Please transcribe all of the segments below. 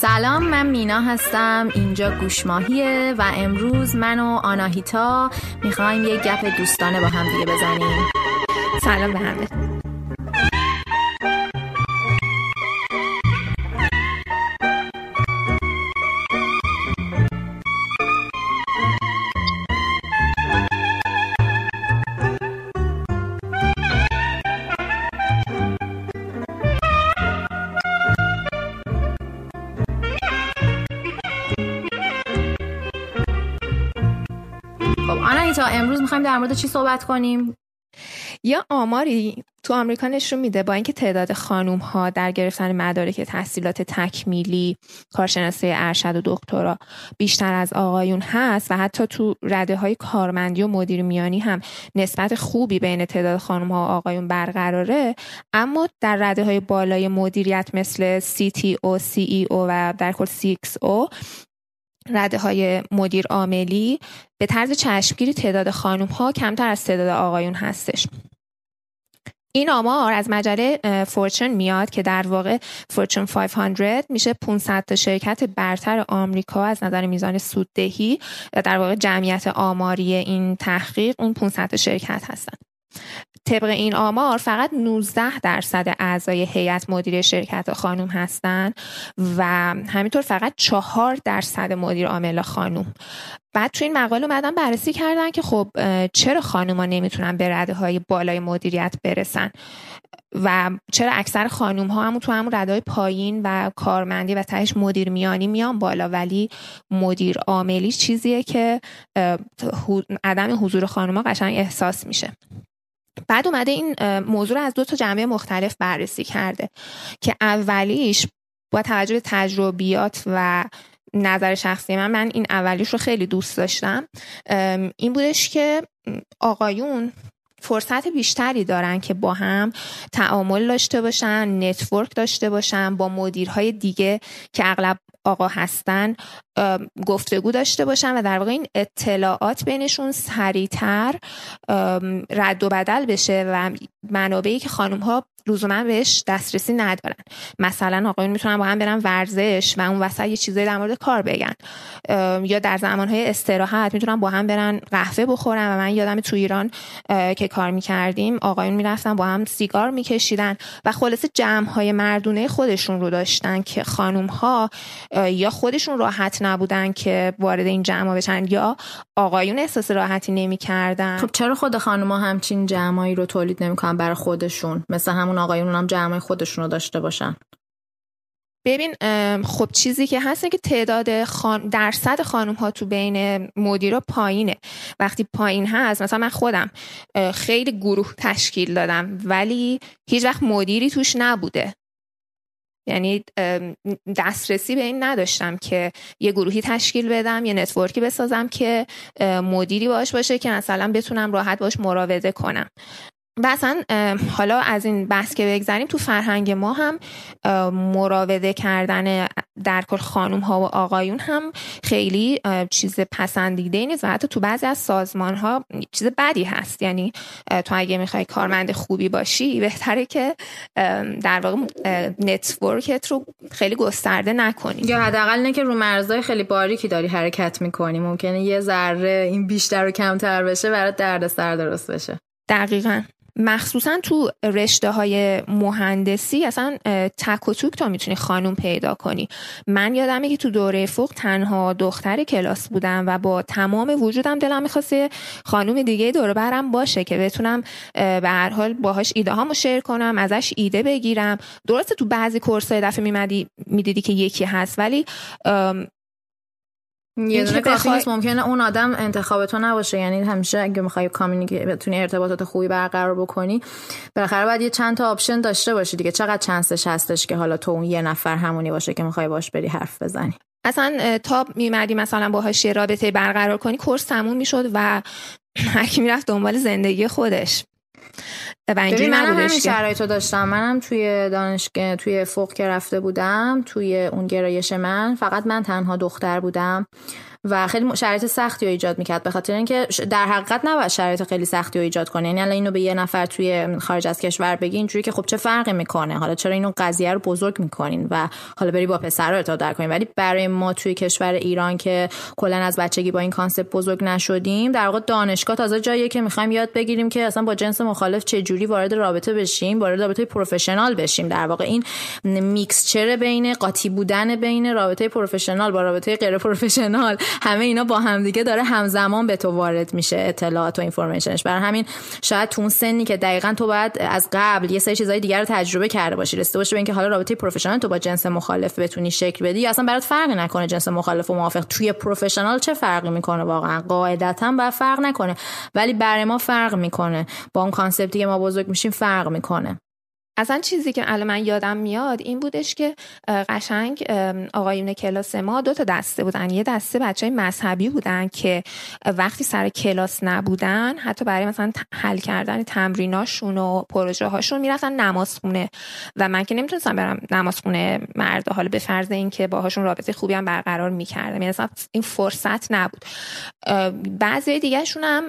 سلام من مینا هستم. اینجا گوشماهیه و امروز من و آناهیتا می‌خوایم یه گپ دوستانه با هم دیگه بزنیم. سلام به همه. می‌خوایم در مورد چی صحبت کنیم؟ یا آماری تو آمریکا نشون میده با اینکه تعداد خانوم ها در گرفتن مدارک تحصیلات تکمیلی کارشناسی ارشد و دکترا بیشتر از آقایون هست و حتی تو رده های کارمندی و مدیر میانی هم نسبت خوبی بین تعداد خانوم ها و آقایون برقراره. اما در رده های بالای مدیریت مثل CTO, CEO و در کل CXO رده های مدیر عاملی به طرز چشمگیری تعداد خانوم ها کمتر از تعداد آقایون هستش. این آمار از مجله فورچن میاد که در واقع فورچن 500 میشه 500 تا شرکت برتر آمریکا از نظر میزان سوددهی و در واقع جمعیت آماری این تحقیق اون 500 تا شرکت هستن. طبق این آمار فقط 19 درصد اعضای هیئت مدیره شرکت خانوم هستن و همینطور فقط 4 درصد مدیر عامل خانوم بعد تو این مقاله اومدن بررسی کردن که خب چرا خانوما نمی‌تونن به رده های بالای مدیریت برسن و چرا اکثر خانوم ها همون تو همون رده پایین و کارمندی و تهش مدیر میانی میان بالا ولی مدیر عاملی چیزیه که عدم حضور خانوم ها قشنگ احساس میشه. بعد اومده این موضوع رو از دو تا جنبه مختلف بررسی کرده که اولیش با توجه به تجربیات و نظر شخصی من من این اولیش رو خیلی دوست داشتم. این بودش که آقایون فرصت بیشتری دارن که با هم تعامل داشته باشن نتورک داشته باشن با مدیرهای دیگه که اغلب آقا هستن گفتگو داشته باشن و در واقع این اطلاعات بینشون سریعتر رد و بدل بشه و منابعی که خانم ها لزوما بهش دسترسی ندارن. مثلا آقایون می‌تونن با هم برن ورزش و اون وسط یه چیزایی در مورد کار بگن. یا در زمانهای استراحت می‌تونن با هم برن قهوه بخورن و من یادم تو ایران که کار می‌کردیم آقایون می‌رفتن با هم سیگار میکشیدن و خلاصه جمع های مردونه خودشون رو داشتن که خانم ها یا خودشون راحت نبودن که وارد این جمع بشن یا آقایون احساس راحتی نمی‌کردن؟ خب چرا خود خانم ها همچین جمعایی رو تولید نمی‌کنن برای خودشون؟ مثل همون آقایون هم جمع خودشون رو داشته باشن. ببین خب چیزی که هست که تعداد خان... درصد خانم ها تو بین مدیرا پایینه. وقتی پایین هست مثلا من خودم خیلی گروه تشکیل دادم ولی هیچ وقت مدیری توش نبوده. یعنی دسترسی به این نداشتم که یه گروهی تشکیل بدم یه نتورکی بسازم که مدیری باش باشه که مثلا بتونم راحت باش مراوده کنم. و اصلا حالا از این بحث که بگذاریم تو فرهنگ ما هم مراوده کردن در کل خانوم ها و آقایون هم خیلی چیز پسندیده نیست و حتی تو بعضی از سازمان ها چیز بدی هست. یعنی تو اگه می‌خوای کارمند خوبی باشی بهتره که در واقع network ت رو خیلی گسترده نکنی. یا حداقل اینه که رو مرزهای خیلی باریکی داری حرکت می‌کنی. ممکنه یه ذره این بیشتر و کمتر بشه برات دردسر درست بشه. دقیقا. مخصوصا تو رشته های مهندسی اصلا تک و توک تا می‌تونی خانوم پیدا کنی. من یادمه که تو دوره فوق تنها دختر کلاس بودم و با تمام وجودم دلم می‌خواسته خانوم دیگه دور برم باشه که بتونم به هر حال باهاش ایده هامو share کنم ازش ایده بگیرم. درسته تو بعضی course های دفعه میمدی می‌دیدی که یکی هست ولی یه دونه کافی نیست ممکنه اون آدم انتخاب تو نباشه. یعنی همیشه اگه می‌خوای communicate بتونی ارتباطات خوبی برقرار بکنی بالاخره باید یه چند تا option داشته باشی دیگه. چقدر chance ش هستش که حالا تو اون یه نفر همونی باشه که می‌خوای باش بری حرف بزنی؟ اصلا تا میمدی مثلا باهاش یه رابطه برقرار کنی course تموم می‌شد و هر کی می‌رفت دنبال زندگی خودش. و منم همین شرایطو داشتم. منم توی دانشگاه توی فوق که رفته بودم توی اون گرایش من فقط من تنها دختر بودم. و خیلی شرایط سختی رو ایجاد می‌کرد به خاطر اینکه در حقیقت نباید شرایط خیلی سختی رو ایجاد کنه. یعنی الان اینو به یه نفر توی خارج از کشور بگی اینجوری که خب چه فرقی می‌کنه؟ حالا چرا اینو قضیه رو بزرگ می‌کنین و حالا بری با پسر رو ارتباط کنین؟ ولی برای ما توی کشور ایران که کلا از بچگی با این concept بزرگ نشدیم در واقع دانشگاه تازه جاییه که می‌خوایم یاد بگیریم که اصلا با جنس مخالف چه جوری وارد رابطه بشیم وارد رابطه professional بشیم. در واقع این mixture بین قاطی بودن بین رابطه professional با رابطه غیر professional همه اینا با همدیگه داره همزمان به تو وارد میشه اطلاعات و information ش برای همین شاید تو اون سنی که دقیقا تو باید از قبل یه سری چیزای دیگر رو تجربه کرده باشی رسیده باشه به اینکه حالا رابطه professional تو با جنس مخالف بتونی شکل بدی یا اصلا برات فرقی نکنه جنس مخالف و موافق. توی professional چه فرقی می‌کنه واقعا؟ قاعدتا با فرق نکنه. ولی برای ما فرق می‌کنه. با اون کانسپتی که ما بزرگ میشیم فرق می‌کنه. اصلا چیزی که الان من یادم میاد این بودش که قشنگ آقایون کلاس ما دو تا دسته بودن. یه دسته بچه های مذهبی بودن که وقتی سر کلاس نبودن حتی برای مثلا حل کردن تمریناشون و پروژه هاشون می‌رفتن نماز خونه و من که نمی‌تونستم برم نماز خونه مرد حالا به فرض اینکه باهاشون رابطه خوبی هم برقرار می‌کردم. یعنی این فرصت نبود. بعضی دیگهشون هم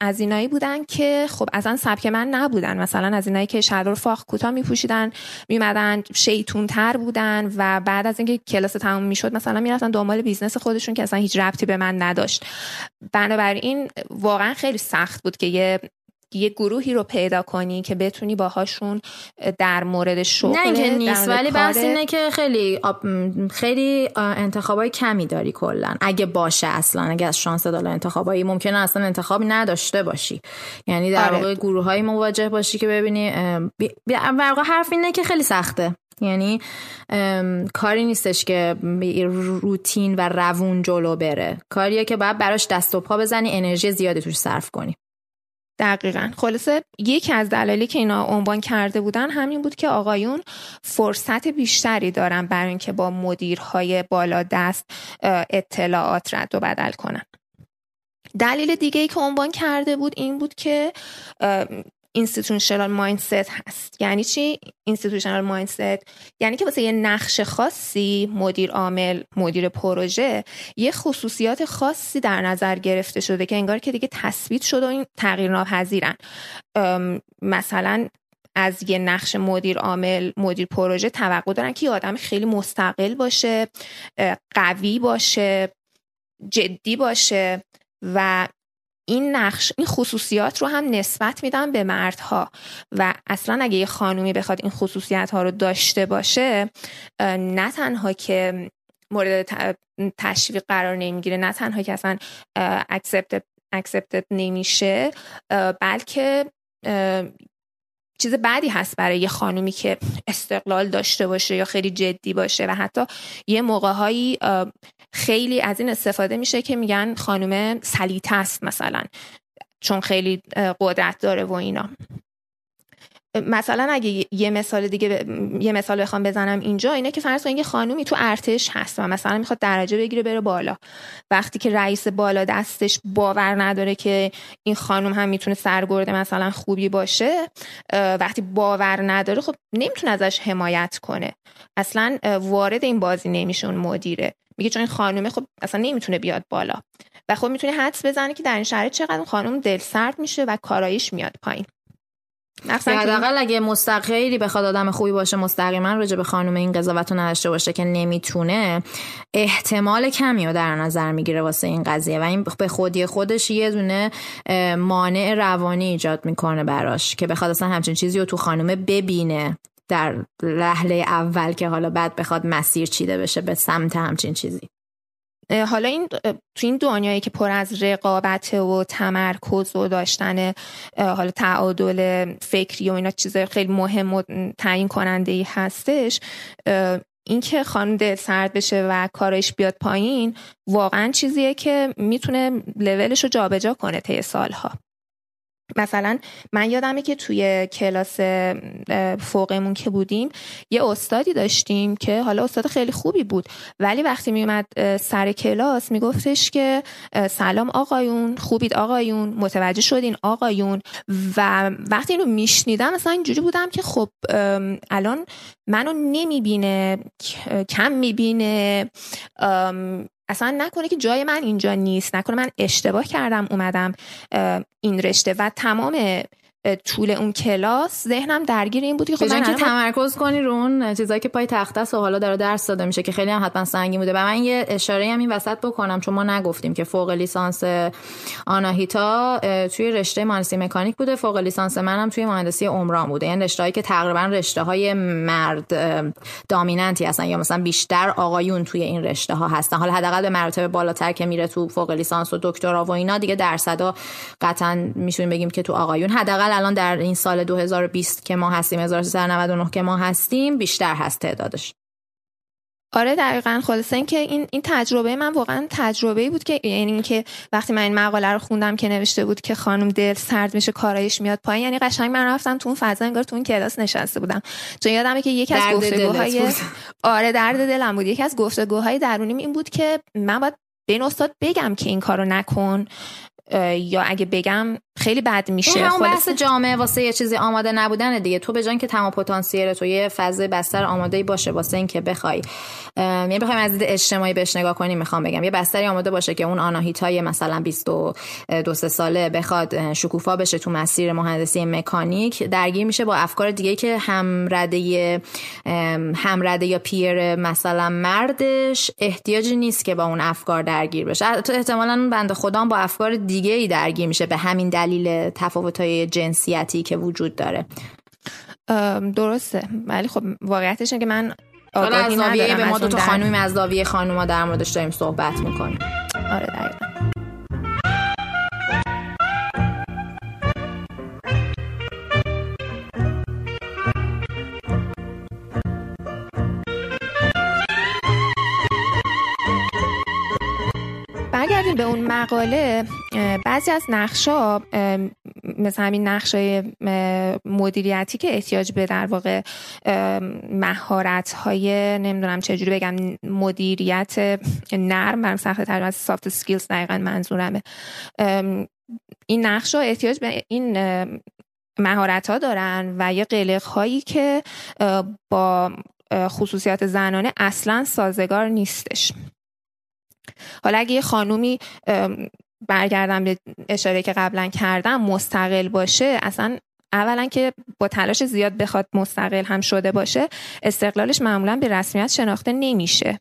از اینایی بودن که خب اصلا سبک من نبودن. مثلا از اینایی که شلوار فاق کوتاه میپوشیدن میمدن شیطون تر بودن و بعد از اینکه کلاس تموم می‌شد مثلا می‌رفتن دنبال business خودشون که اصلا هیچ ربطی به من نداشت. بنابراین واقعا خیلی سخت بود که یه یه گروهی رو پیدا کنی که بتونی باهاشون در مورد شغل نه که نیست ولی بحث اینه که خیلی خیلی انتخابای کمی داری کلا. اگه باشه اصلا اگه از شانس دال انتخابایی ممکنه اصلا انتخابی نداشته باشی. یعنی در آره. واقع گروه های مواجه باشی که ببینی واقع حرف اینه که خیلی سخته. یعنی کاری نیستش که روتین و روون جلو بره. کاریه که باید براش دست و پا بزنی انرژی زیادی توش صرف کنی. دقیقا. خلاصه یکی از دلایلی که اینا عنوان کرده بودن همین بود که آقایون فرصت بیشتری دارن برای اینکه با مدیرهای بالا دست اطلاعات رد و بدل کنن. دلیل دیگه ای که عنوان کرده بود این بود که institutional mindset هست. یعنی چی؟ institutional mindset یعنی که واسه یه نقش خاصی مدیر عامل مدیر پروژه یه خصوصیات خاصی در نظر گرفته شده که انگار که دیگه تثبیت شده و این تغییر ناپذیرن. مثلا از یه نقش مدیر عامل مدیر پروژه توقع دارن که یه آدم خیلی مستقل باشه قوی باشه جدی باشه و این نقش این خصوصیات رو هم نسبت میدن به مردها. و اصلا اگه یه خانومی بخواد این خصوصیت ها رو داشته باشه نه تنها که مورد تشویق قرار نمی‌گیره نه تنها که اصلا accepted, نمیشه بلکه چیز بعدی هست برای یه خانومی که استقلال داشته باشه یا خیلی جدی باشه و حتی یه موقع خیلی از این استفاده میشه که میگن خانم سلیته است مثلا چون خیلی قدرت داره و اینا. مثلا اگه یه مثال دیگه یه مثال بخوام بزنم اینجا اینه که فرض کنید یه خانومی تو ارتش هست و مثلا می‌خواد درجه بگیره بره بالا. وقتی که رئیس بالا دستش باور نداره که این خانم هم می‌تونه سرگرد مثلا خوبی باشه وقتی باور نداره خب نمی‌تونه ازش حمایت کنه. اصلا وارد این بازی نمیشه اون مدیره. میگه چون این خانومه خب اصلا نمی‌تونه بیاد بالا. و خب می‌تونه حدس بزنه که در این شرایط چقدر خانم دل سرد میشه و کارایش میاد پایین. حداقل اگه مستقیلی بخواد آدم خوبی باشه مستقیما راجع به خانم این قضاوت رو نداشته باشه که نمی‌تونه احتمال کمی رو در نظر می‌گیره واسه این قضیه و این به خودی خودش یه دونه مانع روانی ایجاد می‌کنه براش که بخواد اصلا همچین چیزی رو تو خانم ببینه در لحله اول که حالا بعد بخواد مسیر چیده بشه به سمت همچین چیزی. حالا این تو این دنیایی که پر از رقابت و تمرکز و داشتن حالا تعادل فکری و اینا چیز خیلی مهم و تعیین کننده ای هستش اینکه خانم دل سرد بشه و کارش بیاد پایین واقعا چیزیه که می‌تونه لولش رو جابجا کنه طی سالها. مثلا من یادمه که توی کلاس فوقمون که بودیم یه استادی داشتیم که حالا استاد خیلی خوبی بود. ولی وقتی میومد سر کلاس میگفتش که سلام آقایون خوبید آقایون متوجه شدین آقایون. و وقتی اینو میشنیدم مثلا اینجوری بودم که خب الان منو نمی‌بینه کم می‌بینه اصلا نکنه که جای من اینجا نیست نکنه من اشتباه کردم اومدم این رشته و تمام طول اون کلاس ذهنم درگیر این بود که خب من که تمرکز کنی رو اون چیزایی که پای تخته است و حالا داره درس داده میشه که خیلی هم حتما سنگین بوده. و من یه اشاره هم این وسط بکنم چون ما نگفتیم که فوق لیسانس آناهیتا توی رشته مهندسی مکانیک بوده. فوق لیسانس منم توی مهندسی عمران بوده. یعنی رشته‌ای که تقریبا رشته های مرد دامیننتی هستن یا مثلا بیشتر آقایون توی این رشته ها هستن. حالا حداقل به مراتب بالاتر که میره تو فوق لیسانس و دکترا و اینا دیگه درصدا قطعا میشونیم بگیم که تو آقایون. حداقل الان در این سال 2020 که ما هستیم 1399 که ما هستیم بیشتر هست تعدادش. آره دقیقا. خلاصه این که این این تجربه من واقعا تجربه بود که یعنی اینکه وقتی من این مقاله رو خوندم که نوشته بود که خانم دل سرد میشه کارایش میاد پایین یعنی قشنگ من رفتم تو اون فضا انگار تو اون کلاس نشسته بودم. چون یادمه که یکی از گفتگوهای آره درد دلم بود. یکی از گفتگوهای درونیم این بود که من باید به این استاد بگم که این کارو نکن. یا اگه بگم خیلی بد میشه. این همون بحث جامعه واسه یه چیزی آماده نبودن دیگه. تو به که تمام پتانسیل تو یه فضای بستر آماده باشه واسه اینکه بخوای یعنی بخوایم از دید اجتماعی بهش نگاه کنیم می‌خوام بگم. یه بستری آماده باشه که اون آناهیتای مثلا 22 سه ساله بخواد شکوفا بشه تو مسیر مهندسی مکانیک. درگیر میشه با افکار دیگه که همرده همرده یا پیر مثلا مردش احتیاجی نیست که با اون افکار درگیر بشه. تو احتمالاً بنده خودم با افکار دیگه ای درگیر میشه به همین دلیل تفاوت های جنسیتی که وجود داره. درسته. ولی خب واقعیتش که من از زاویه به ما دو تا خانومی از زاویه خانوما در موردش داریم صحبت می‌کنیم. آره دقیقا. برگردیم به اون مقاله بعضی از نقشا مثل همین نقش های مدیریتی که احتیاج به در واقع مهارت های نمی‌دونم چجوری بگم مدیریت نرم برم سخت تر از soft skills دقیقا منظورمه. این نقش احتیاج به این مهارت ها دارن و یه قلق هایی که با خصوصیات زنانه اصلا سازگار نیستش. حالا اگه یه خانومی برگردم به اشاره که قبلا کردم مستقل باشه اصلا اولا که با تلاش زیاد بخواد مستقل هم شده باشه استقلالش معمولا به رسمیت شناخته نمیشه.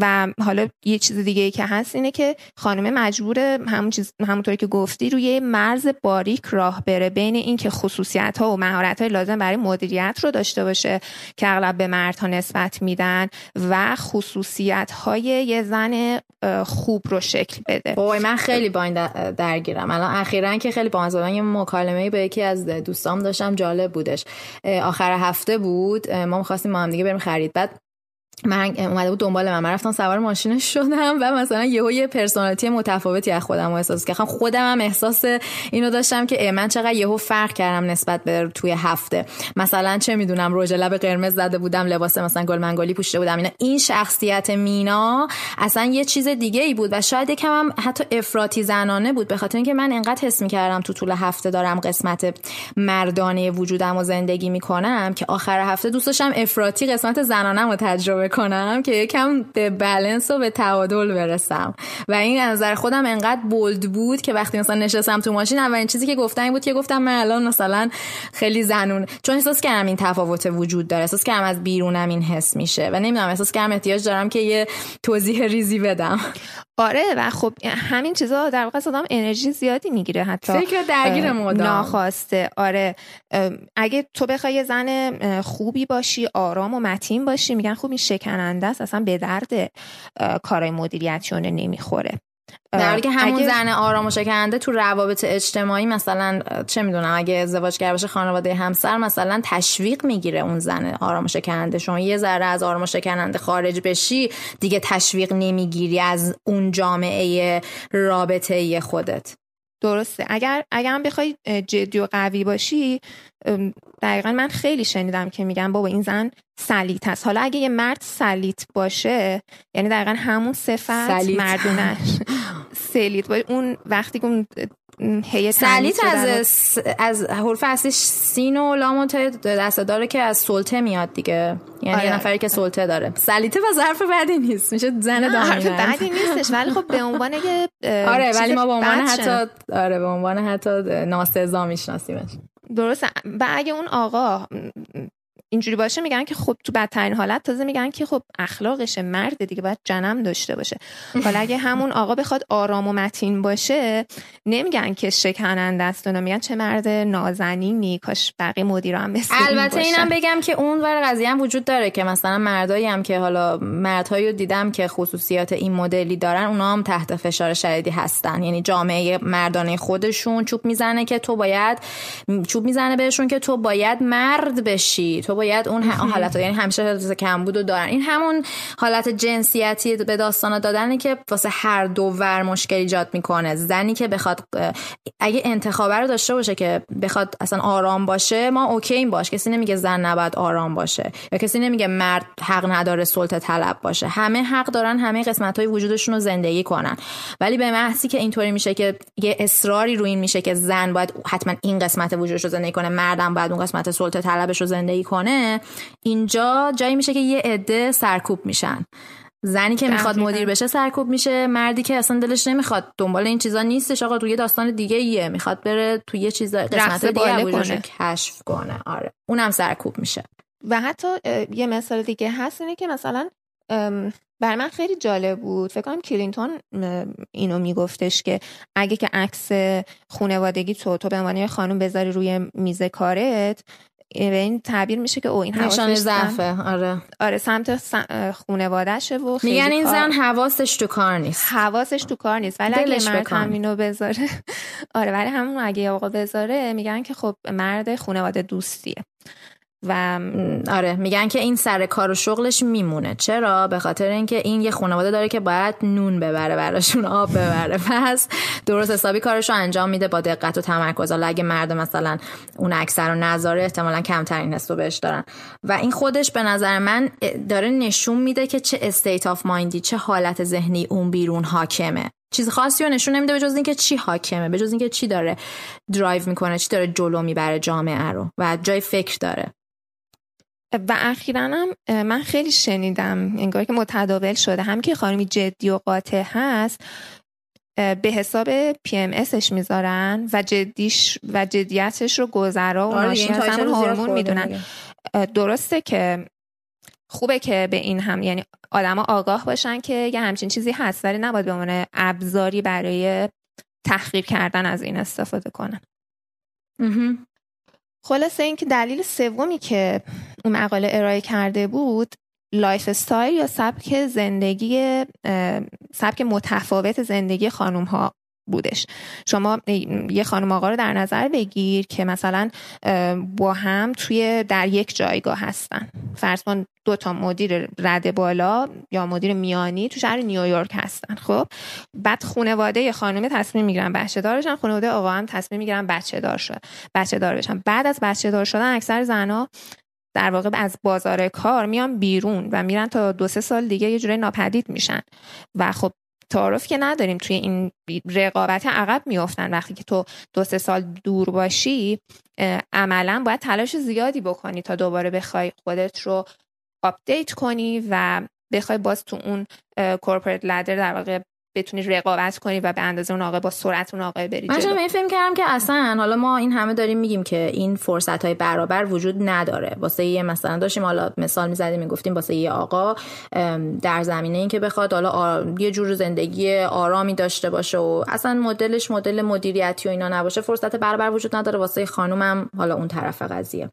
و حالا یه چیز دیگه ای که هست اینه که خانم مجبور همون چیز همونطوری که گفتی روی مرز باریک راه بره بین اینکه خصوصیت ها و مهارت های لازم برای مدیریت رو داشته باشه که اغلب به مردها نسبت میدن و خصوصیت های یه زن خوب رو شکل بده. بای من خیلی با این درگیرم. الان اخیرا که خیلی با یه مکالمه با یکی از دوستام داشتم جالب بودش. آخر هفته بود ما می‌خواستیم ما هم دیگه بریم خرید. بعد من اومده بود دنبال من من رفتم سوار ماشینش شدم و مثلا یهو یه پرسونالیتی متفاوتی از خودم احساس کردم. خودم هم احساس اینو داشتم که من چقدر یهو فرق کردم نسبت به توی هفته. مثلا چه می‌دونم رژ لب قرمز زده بودم لباس مثلا گل منگولی پوشیده بودم اینا. این شخصیت مینا اصلا یه چیز دیگه ای بود و شاید یکم هم حتی افراطی زنانه بود به خاطر اینکه من انقدر حس می‌کردم تو طول هفته دارم قسمت مردانه وجودم و زندگی می‌کنم که آخر هفته دوست داشتم افراطی قسمت زنانه رو تجربه کنم که یکم به بلنس و به تعادل برسم. و این نظر خودم انقدر بولد بود که وقتی مثلا نشستم تو ماشین اولین چیزی که گفتم بود که گفتم من الان مثلا خیلی زنون. چون احساس کردم این تفاوت وجود داره. احساس کردم از بیرونم این حس میشه. و نمی‌دونم احساس کردم احتیاج دارم که یه توضیح ریزی بدم. آره و خب همین چیزا در واقع آدم انرژی زیادی می‌گیره حتی فکر درگیر مدام. ناخواسته. آره. اگه تو بخوای یه زن خوبی باشی آرام و متین باشی میگن خوب این شکننده است اصلا به درد کارهای مدیریتیونه نمی‌خوره. در حالی که همون زن آرام و شکننده تو روابط اجتماعی مثلا چه می‌دونم اگه ازدواج کرده باشه خانواده همسر مثلا تشویق می‌گیره اون زن آرام و شکننده شما یه ذره از آرام و شکننده خارج بشی دیگه تشویق نمی‌گیری از اون جامعه رابطه خودت. درسته. اگر اگر بخوای جدی و قوی باشی دقیقا من خیلی شنیدم که میگن بابا این زن سلیت هست. حالا اگه یه مرد سلیت باشه یعنی دقیقا همون صفت مردونش سلیت باشه. اون وقتی که اون سلیت از از حرف اصلیش سین و لام و دست داره که از سلطه میاد دیگه. یعنی آره. نفری که سلطه داره. سلیته و ظرف بعدی نیست. میشه زن حرف بعدی نیستش. ولی خب به عنوان یه آره ولی ما به عنوان حتی آره به عنوان حتی ناسزا میشناسیمش. درسته. و اگه اون آقا اینجوری باشه میگن که خب تو بدترین حالت تازه میگن که خب اخلاقش مرد دیگه باید جنم داشته باشه. حالا اگه همون آقا بخواد آرام و متین باشه نمیگن که شکننده است میگن چه مرد نازنینی کاش بقیه مدیر هم مثل البته اینم بگم که اون ور قضیه هم وجود داره که مثلا مردایی هم که حالا مردهایی رو دیدم که خصوصیات این مدلی دارن اونا هم تحت فشار شدیدی هستن. یعنی جامعه مردانه خودشون چوب می‌زنه که تو باید چوب می‌زنه بهشون که تو باید مرد بشی. تو باید اون حالت یعنی همیشه حالت کمبود رو دارن. این همون حالت جنسیتی به داستان دادنه که واسه هر دو ور مشکل ایجاد می‌کنه. زنی که بخواد اگه انتخاب رو داشته باشه که بخواد اصلا آرام باشه ما اوکی این باش. کسی نمیگه زن نباید آرام باشه. یا کسی نمیگه مرد حق نداره سلطه طلب باشه. همه حق دارن همه قسمت های وجودشون رو زندگی کنن. ولی به محضی که اینطوری میشه که یه اصراری روی این میشه که زن باید حتما این قسمت وجودش رو زندگی کنه مردم باید اون قسمت سلطه طلبش رو زندگی کنه اینجا جایی میشه که یه عده سرکوب میشن. زنی که می‌خواد مدیر بشه سرکوب میشه مردی که اصلا دلش نمی‌خواد دنبال این چیزا نیستش آقا توی داستان دیگه ایه. می‌خواد بره توی یه چیز قسمت دیگه کشف کنه. آره. اونم سرکوب میشه. و حتی یه مثال دیگه هست اینه که مثلا بر من خیلی جالب بود. فکر کنم کلینتون اینو میگفتش که اگه که عکس خونوادگی تو تو به عنوان خانم بذاری روی میز کارت به این تعبیر میشه که او این نشان ضعفه. آره. آره سمت خونوادهشه و خیلی میگن این زن حواسش تو کار نیست. حواسش تو کار نیست. ولی اگه مرد همینو بذاره آره ولی همون اگه آقا بذاره میگن که خب مرد خونواده دوستیه. و آره میگن که این سر کار و شغلش میمونه. چرا؟ به خاطر اینکه این یه خانواده داره که باید نون ببره براشون آب ببره. پس درست حسابی کارش رو انجام میده با دقت و تمرکز. حالا اگه مرد مثلا اون اکثر رو نذاره احتمالا کمترین حس رو بهش دارن. و این خودش به نظر من داره نشون میده که چه state of mind ی چه حالت ذهنی اون بیرون حاکمه. چیز خاصی رو نشون نمیده به جز اینکه چی حاکمه به جز اینکه چی داره درایو می‌کنه چی داره جلو می‌بره جامعه رو و جای فکر داره. و اخیرا هم من خیلی شنیدم انگار که متداول شده. هم که خانمی جدی و قاطع هست به حساب PMS ش می‌ذارن و جدیش و جدیتش رو گذرا و ناشی از همون هورمون می‌دونن. درسته که خوبه که به این هم یعنی آدما آگاه باشن که یه همچین چیزی هست ولی نباید به عنوان ابزاری برای تحقیر کردن از این استفاده کنن. خلاصه اینکه دلیل سومی که اون مقاله ارائه کرده بود lifestyle یا سبک زندگی سبک متفاوت زندگی خانوم ها بودش. شما یه خانم آقا رو در نظر بگیر که مثلا با هم توی در یک جایگاه هستن. فرض کن دو تا مدیر رد بالا یا مدیر میانی تو شهر نیویورک هستن خب؟ بعد خانواده خانم تصمیم می‌گیرن بچه دار بشن خانواده آقا هم تصمیم می‌گیرن بچه دار شد بچه دار بشن. بعد از بچه دار شدن اکثر زنها در واقع از بازار کار میان بیرون و میرن تا دو سه سال دیگه یه جوری ناپدید میشن. و خب تعارف که نداریم. توی این رقابت عقب میافتن. وقتی که تو دو سه سال دور باشی عملا باید تلاش زیادی بکنی تا دوباره بخوای خودت رو update کنی و بخوای باز تو اون corporate ladder در واقع بتونی رقابت کنی و به اندازه اون آقا با سرعت اون آقا بری من این فکر کردم که اصلا حالا ما این همه داریم میگیم که این فرصت های برابر وجود نداره. واسه یه مثلا داشتیم حالا مثال می‌زدیم می‌گفتیم واسه یه آقا در زمینه این که بخواد حالا یه جور زندگی آرامی داشته باشه و اصلا مدلش مدل مدیریتی و اینا نباشه فرصت برابر وجود نداره. واسه خانومم حالا اون طرف قضیه.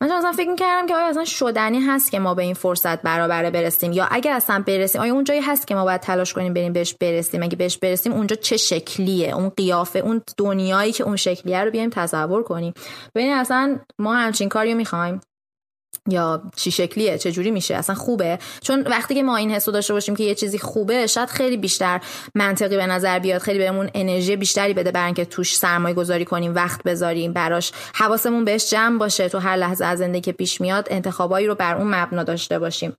من اصلا فکر کردم که آیا اصلا شدنی هست که ما به این فرصت برابر برسیم یا اگر اصلا برسیم آیا اون جایی هست که ما باید تلاش کنیم بریم بهش برسیم؟ برسیم اگه بهش برسیم اونجا چه شکلیه؟ اون قیافه اون دنیایی که اون شکلیه رو بیایم تصور کنیم. ببین اصلا ما همچین کاریو می‌خوایم. یا چی شکلیه؟ چه جوری میشه؟ اصلا خوبه. چون وقتی که ما این حسو داشته باشیم که یه چیزی خوبه شاید خیلی بیشتر منطقی به نظر بیاد خیلی بهمون انرژی بیشتری بده برای اینکه توش سرمایه گذاری کنیم وقت بذاریم براش حواسمون بهش جمع باشه تو هر لحظه از زندگی که پیش میاد انتخابایی رو بر اون مبنا داشته باشیم.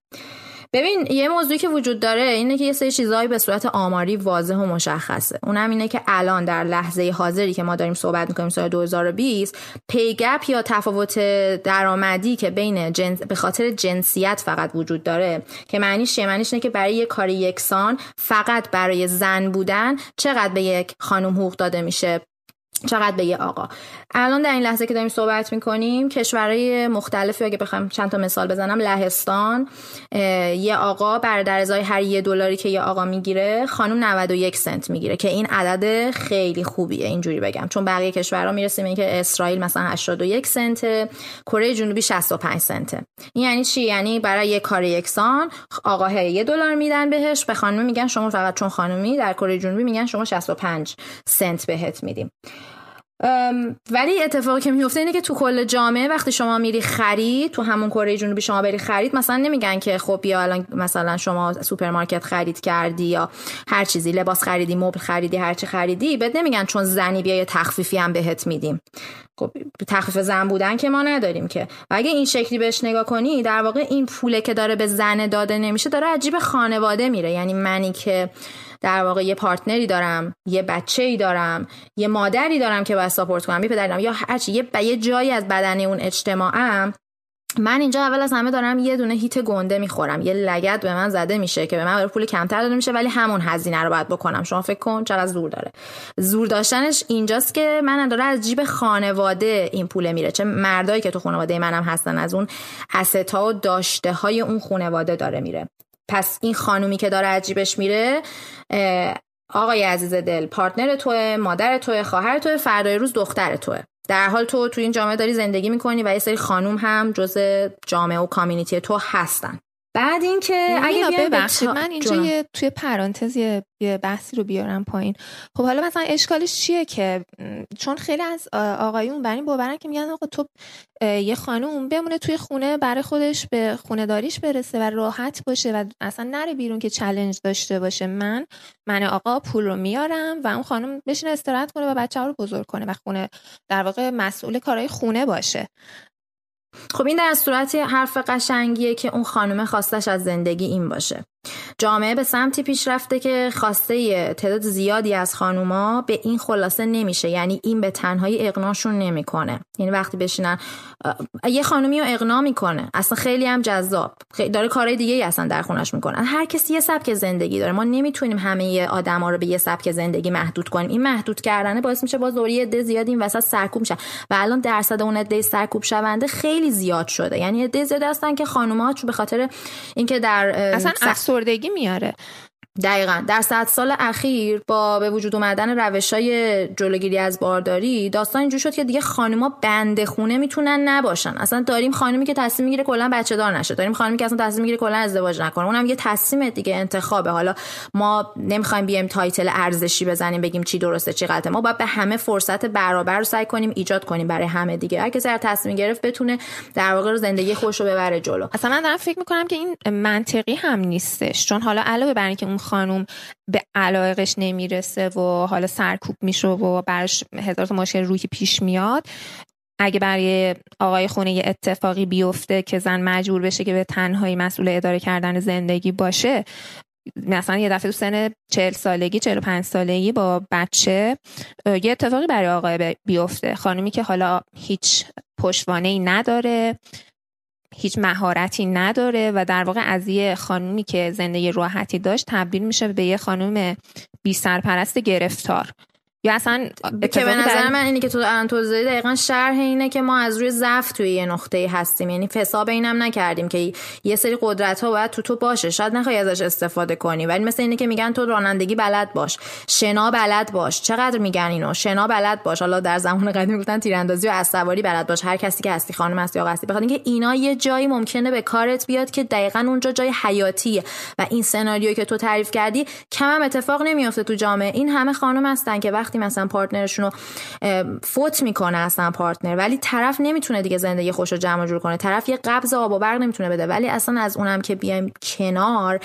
ببین یه موضوعی که وجود داره اینه که یه سری چیزهایی به صورت آماری واضح و مشخصه. اونم اینه که الان در لحظه حاضری که ما داریم صحبت می‌کنیم سال 2020 پیگپ یا تفاوت درآمدی که بین جنس به خاطر جنسیت فقط وجود داره که معنیش چیه؟ معنیش اینه که برای یه کار یکسان فقط برای زن بودن چقدر به یک خانم حقوق داده میشه؟ چقدر به یه آقا. الان در این لحظه که داریم صحبت می‌کنیم کشورهای مختلفی اگه بخوام چند تا مثال بزنم لهستان یه آقا بر در ازای هر یه دلاری که یه آقا می‌گیره خانم 91 سنت می‌گیره که این عدد خیلی خوبیه اینجوری بگم. چون بقیه کشورها می‌رسیم اینکه اسرائیل مثلا 81 سنت کره جنوبی 65 سنته. این یعنی چی؟ یعنی برای یه کار یکسان آقا یه دلار میدن بهش به خانم میگن شما فقط چون خانمی در کره جنوبی میگن شما 65 سنت بهت میدیم. ولی اتفاقی که میفته اینه که تو کل جامعه وقتی شما میری خرید تو همون کره جنوبی شما بری خرید مثلا نمیگن که خب بیا الان مثلا شما سوپرمارکت خرید کردی یا هر چیزی لباس خریدی مبل خریدی هر چی خریدی بهت نمیگن چون زنی بیا یه تخفیفی هم بهت میدیم. خب تخفیف زن بودن که ما نداریم که. و اگه این شکلی بهش نگاه کنی در واقع این پوله که داره به زن داده نمیشه داره عجیب خانواده میره. یعنی منی که در واقع یه پارتنری دارم یه بچه ای دارم یه مادری دارم که باید ساپورت کنم یه پدری دارم یا هرچی یه, یه جایی از بدن اون اجتماعم. من اینجا اول از همه دارم یه دونه هیت گنده می‌خورم یه لگت به من زده میشه که به من پول کمتر داده میشه ولی همون هزینه رو باید بکنم. شما فکر کن چقدر زور داره. زور داشتنش اینجاست که من داره از جیب خانواده این پول میره. چه مردایی که تو خانواده منم هستن از اون استا و داشته های اون خانواده داره میره. پس این خانومی که داره عجیبش میره آقای عزیز دل پارتنر توه مادر توه خواهر توه فردای روز دختر توه. در حال تو تو این جامعه داری زندگی می‌کنی و یه سری خانوم هم جز جامعه و کامیونیتی تو هستن. بعد اینکه اگه ببخشید. من اینجا یه توی پرانتز یه بحثی رو بیارم پایین. خب حالا مثلا اشکالش چیه که؟ چون خیلی از آقایون بر این باورن که میگن آقا تو یه خانوم بمونه توی خونه برای خودش به خونه داریش برسه و راحت باشه و اصلا نره بیرون که چلنج داشته باشه. من من آقا پول رو میارم و اون خانم بشینه استراحت کنه و بچه ها رو بزرگ کنه و خونه در واقع مسئول کارهای خونه باشه. خب این در صورتی حرف قشنگیه که اون خانم خواستش از زندگی این باشه. جامعه به سمتی پیش رفته که خواسته تعداد زیادی از خانوما به این خلاصه نمیشه. یعنی این به تنهایی اقناشون نمی‌کنه. یعنی وقتی بشینن یه خانومی رو اقنا می‌کنه. اصلا خیلی هم جذاب. داره کارهای دیگه ای اصلا در خونش می‌کنن هر کسی یه سبک زندگی داره. ما نمی‌تونیم همه آدما رو به یه سبک زندگی محدود کنیم. این محدود کردنه باعث میشه باز دوری عده زیاد این وسط سرکوب میشن و الان درصد اون عده سرکوب شونده خیلی زیاد شده. یعنی عده زیاد هستن که خانوما به خاطر اینکه در اصلا افسردگی میاره. دقیقا. در صد سال اخیر با به وجود اومدن روش های جلوگیری از بارداری داستان اینجور شد که دیگه خانوما بند خونه می‌تونن نباشن. اصلا داریم خانمی که تصمیم می‌گیره کلا بچه دار نشه. داریم خانمی که اصلا تصمیم می‌گیره کلا ازدواج نکنه. اونم یه تصمیم دیگه انتخابه. حالا ما نمی‌خوایم بیایم title ارزشی بزنیم بگیم چی درسته چی غلطه. ما باید به همه فرصت برابر رو سعی کنیم ایجاد کنیم برای همه دیگه. هر کسی هر تصمیم گرفت بتونه در واقع زندگی خوش رو ببره جلو. اصلا من دارم فکر می‌کنم که این منطقی هم نیستش. چون حالا علاوه بر اینکه خانم به علایقش نمی‌رسه و حالا سرکوب میشه و برش هزار مشکل روحی پیش میاد. اگه برای آقای خونه یه اتفاقی بیفته که زن مجبور بشه که به تنهایی مسئول اداره کردن زندگی باشه مثلا یه دفعه تو سن چهل سالگی چهل پنج سالگی با بچه یه اتفاقی برای آقای بیفته. خانمی که حالا هیچ پشتوانه ای نداره. هیچ مهارتی نداره و در واقع از یه خانومی که زندگی راحتی داشت تبدیل میشه به یه خانوم بی سرپرست گرفتار. یا اصلا که به نظر من اینی که تو الان توضیح دقیقا شرح اینه که ما از روی ضعف توی یه نقطه هستیم. یعنی حساب اینم نکردیم که یه سری قدرت ها باید تو تو باشه. شاید نخوای ازش استفاده کنی ولی مثل اینه که میگن تو رانندگی بلد باش. شنا بلد باش. چقدر میگن اینو؟ شنا بلد باش. حالا در زمان قدیم گفتن تیراندازی و اسواری بلد باش. هر کسی که هستی خانم هستی یا هستی بخاطر اینکه اینا یه جایی ممکنه به کارت بیاد که دقیقا اونجا جای حیاتیه. و این سناریو که تو تعریف کردی کم هم اتفاق نمیافته تو جامعه. این همه خانم هستن که وقت وقتی مثلا پارتنرشون رو فوت می‌کنه اصلا پارتنر ولی طرف نمی‌تونه دیگه زندگی خوش رو جمع جور کنه. طرف یه قبض آب و برق نمی‌تونه بده. ولی اصلا از اونم که بیایم کنار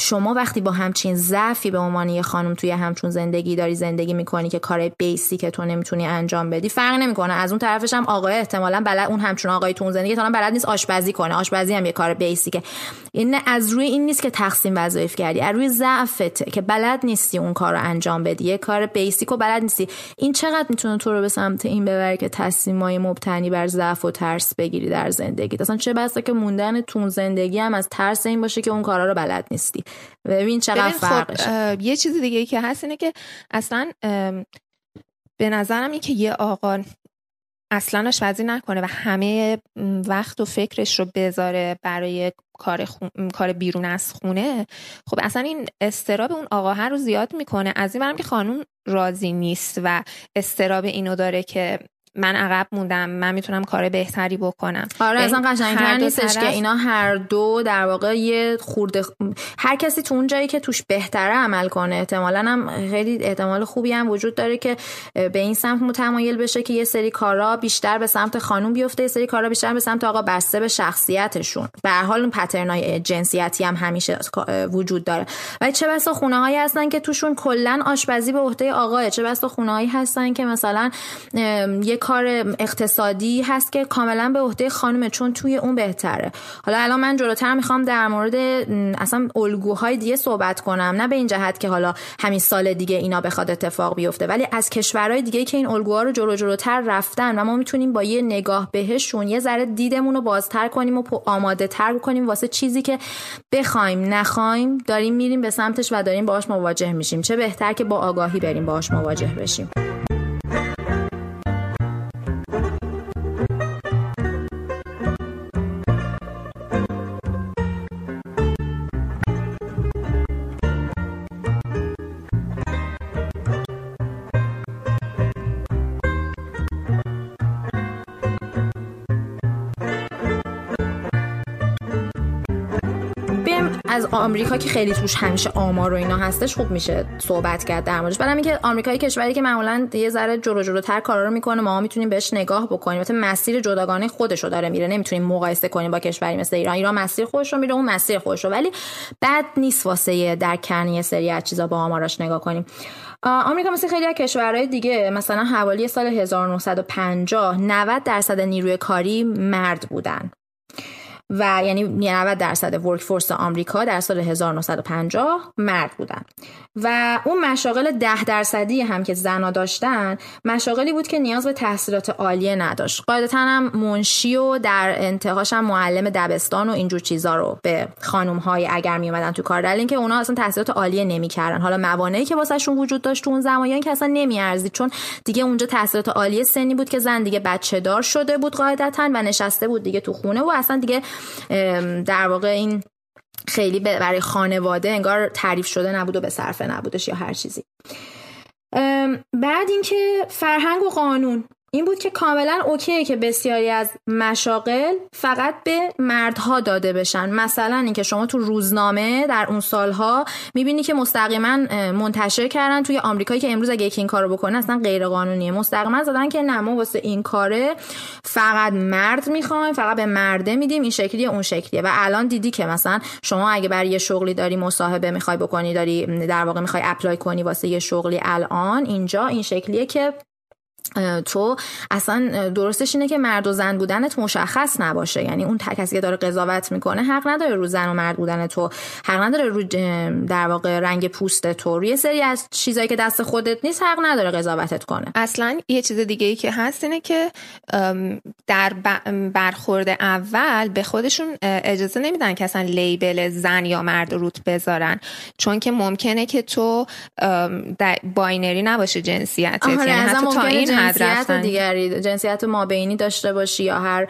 شما وقتی با همچین ضعفی به عنوان یه خانم توی همچون زندگی داری زندگی می‌کنی که کار بیسیک تو نمی‌تونی انجام بدی فرق نمی‌کنه. از اون طرفش هم آقای احتمالا بلد اون همچون آقای تو اون زندگی تا بلد نیست آشپزی کنه. آشپزی هم یه کار بیسیکه این از روی این نیست که تقسیم وظایف کردی. از روی ضعفته که بلد نیستی اون کار رو انجام بدی. یه کار بیسیک و بلد نیستی. این چقدر می‌تونه تو رو به سمت این ببره که تصمیمای مبتنی بر ضعف و ترس بگیری در زندگی اصلا چه بسا که موندن تو زندگی هم از ترس این باشه که اون کارا رو بلد نیستی. ببین چقدر خب، فرقشه. یه چیز دیگه ای که هست اینه که اصلا به نظرم این که یه آقا اصلا آشپزی نکنه و همه وقت و فکرش رو بذاره برای کار, کار بیرون از خونه خب اصلا این استراب اون آقا رو زیاد می‌کنه. از این برم که خانوم راضی نیست و استراب اینو داره که من عقب موندم من می‌تونم کار بهتری بکنم. آره اصلا قشنگتر نیستش که اینا هر دو در واقع یه خورده هر کسی تو اون جایی که توش بهتره عمل کنه. احتمالا هم خیلی احتمال خوبی هم وجود داره که به این سمت متمایل بشه که یه سری کارا بیشتر به سمت خانوم بیفته یه سری کارا بیشتر به سمت آقا بسته به شخصیتشون. به هر حال اون پترنای جنسیتی هم همیشه وجود داره. ولی چه بسا خونه هایی هستن که توشون کلا آشپزی به عهده آقاه چه بسا خونه هایی هستن که مثلا یه کار اقتصادی هست که کاملا به عهده خانم چون توی اون بهتره. حالا الان من جلوتر می‌خوام در مورد اصلا الگوهای دیگه صحبت کنم. نه به این جهت که حالا همین سال دیگه اینا بخواد اتفاق بیفته ولی از کشورهای دیگه که این الگوها رو جلو جلوتر رفتن و ما می‌تونیم با یه نگاه بهشون یه ذره دیدمون رو بازتر کنیم و آماده تر کنیم واسه چیزی که بخوایم نخوایم داریم میریم به سمتش و داریم باهاش مواجه میشیم. چه بهتر که با آگاهی بریم باهاش مواجه بشیم. از آمریکا که خیلی توش همیشه آمار و اینا هستش خوب میشه صحبت کرد در موردش. بعدم اینکه آمریکایی کشوری که معمولا یه ذره جلو جلوتر کارا رو می‌کنه ما می‌تونیم بهش نگاه بکنیم. مثلا مسیر جداگانه خودش رو داره میره. نمی‌تونیم مقایسه کنیم با کشوری مثل ایران. ایران مسیر خودش رو میره اون مسیر خودش رو. ولی بد نیست واسه در کنی سری از چیزا با آماراش نگاه کنیم. آمریکا مثل خیلی از کشورهای دیگه مثلا حوالی سال 1950 90 درصد نیروی کاری مرد بودن. و یعنی 90 درصد ورک فورس آمریکا در سال 1950 مرد بودن. و اون مشاغل ده درصدی هم که زنا داشتن مشاغلی بود که نیاز به تحصیلات عالیه نداشت. قاعدتا هم منشی و در انتهاش هم معلم دبستان و اینجور چیزا رو به خانم های اگر می اومدن تو کار. در که اونا اصلا تحصیلات عالیه نمی‌کردن. حالا موانعی که واسهشون وجود داشت تو اون زمانی که اصلا نمیارزید. چون دیگه اونجا تحصیلات عالیه سنی بود که زن دیگه بچه دار شده بود قاعدتا و نشسته بود دیگه تو خونه و اصلا دیگه در واقع این خیلی برای خانواده انگار تعریف شده نبود و به صرفه نبودش یا هر چیزی. بعد اینکه فرهنگ و قانون. این بود که کاملا اوکیه که بسیاری از مشاغل فقط به مردها داده بشن. مثلا اینکه شما تو روزنامه در اون سالها می‌بینی که مستقیما منتشر کردن توی آمریکایی که امروز اگه یکی این کارو بکنه اصلا غیر قانونیه مستقیما زدن که نه واسه این کاره فقط مرد می‌خوایم فقط به مرده میدیم این شکلیه اون شکلیه. و الان دیدی که مثلا شما اگه برای یه شغلی داری مصاحبه می‌خوای بکنی داری در واقع می‌خوای اپلای کنی واسه یه شغلی الان اینجا این شکلیه که تو اصلا درستش اینه که مرد و زن بودنت مشخص نباشه. یعنی اون کسی که داره قضاوت می‌کنه حق نداره رو زن و مرد بودن تو. حق نداره رو در واقع رنگ پوست تو. روی سری از چیزایی که دست خودت نیست حق نداره قضاوتت کنه. اصلا یه چیز دیگه ای که هست اینه که در برخورد اول به خودشون اجازه نمیدن که اصلا label زن یا مرد روت بذارن. چون که ممکنه که تو binary نباشه جنسیتت. یعنی حتی تا این جنسیت دیگری جنسیت مابینی داشته باشی یا هر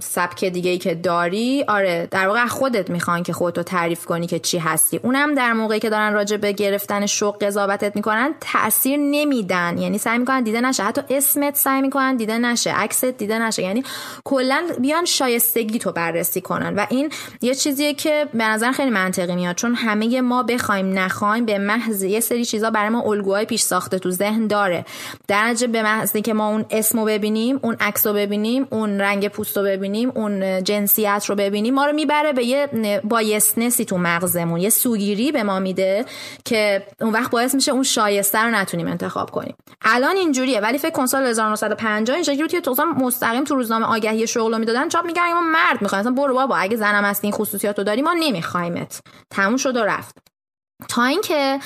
سبک دیگه ای که داری آره در واقع خودت می‌خوان که خودتو تعریف کنی که چی هستی. اونم در موقعی که دارن راجع به گرفتن شغل قضاوتت می‌کنن تاثیر نمیدن. یعنی سعی می‌کنن دیده نشه. حتی اسمت سعی می‌کنن دیده نشه. عکست دیده نشه. یعنی کلا بیان شایستگی تو بررسی کنن. و این یه چیزیه که به نظر خیلی منطقی میاد. چون همه ما بخوایم نخوایم به محض یه سری چیزا برای ما الگوهای پیش ساخته تو ذهن داره. در به محض که ما اون اسمو ببینیم اون عکس رو ببینیم اون رنگ پوست رو ببینیم اون جنسیت رو ببینیم ما رو می‌بره به یه بایسنسی تو مغزمون یه سوگیری به ما میده که اون وقت باعث میشه اون شایسته رو نتونیم انتخاب کنیم. الان اینجوریه ولی فکر کن سال 1950 این شکلی که مستقیم تو روزنامه آگهی شغل می‌دادن چاپ میگن ما مرد می‌خوایم. مثلا برو بابا اگه زنم هستی این خصوصیاتو داری ما نمیخوایمت. تموم شد و رفت. تا اینکه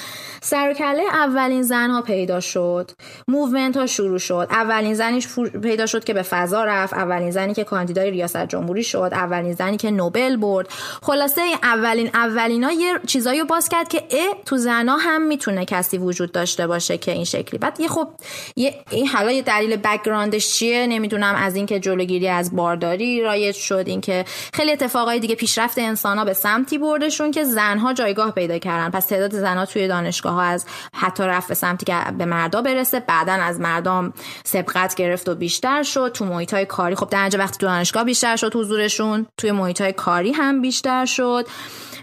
سر کله اولین زنها پیدا شد movement ها شروع شد. اولین زنیش پیدا شد که به فضا رفت اولین زنی که کاندیدای ریاست جمهوری شد اولین زنی که نوبل برد. خلاصه اولین اولینا یه چیزایی باز کرد که اه تو زنا هم می‌تونه کسی وجود داشته باشه که این شکلی. بعد یه خب یه این حالا یه دلیل background ش چیه؟ نمی‌دونم. از اینکه جلوگیری از بارداری رایج شد اینکه خیلی اتفاقای دیگه پیشرفت انسان ها به سمتی بردشون که زنها جایگاه پیدا کردن. پس تعداد زنها توی دانشگاه ها از حتی رفت به سمتی که به مردا برسه بعدا از مردا سبقت گرفت و بیشتر شد. تو محیط های کاری خب در وقتی تو دانشگاه بیشتر شد حضورشون توی محیط های کاری هم بیشتر شد.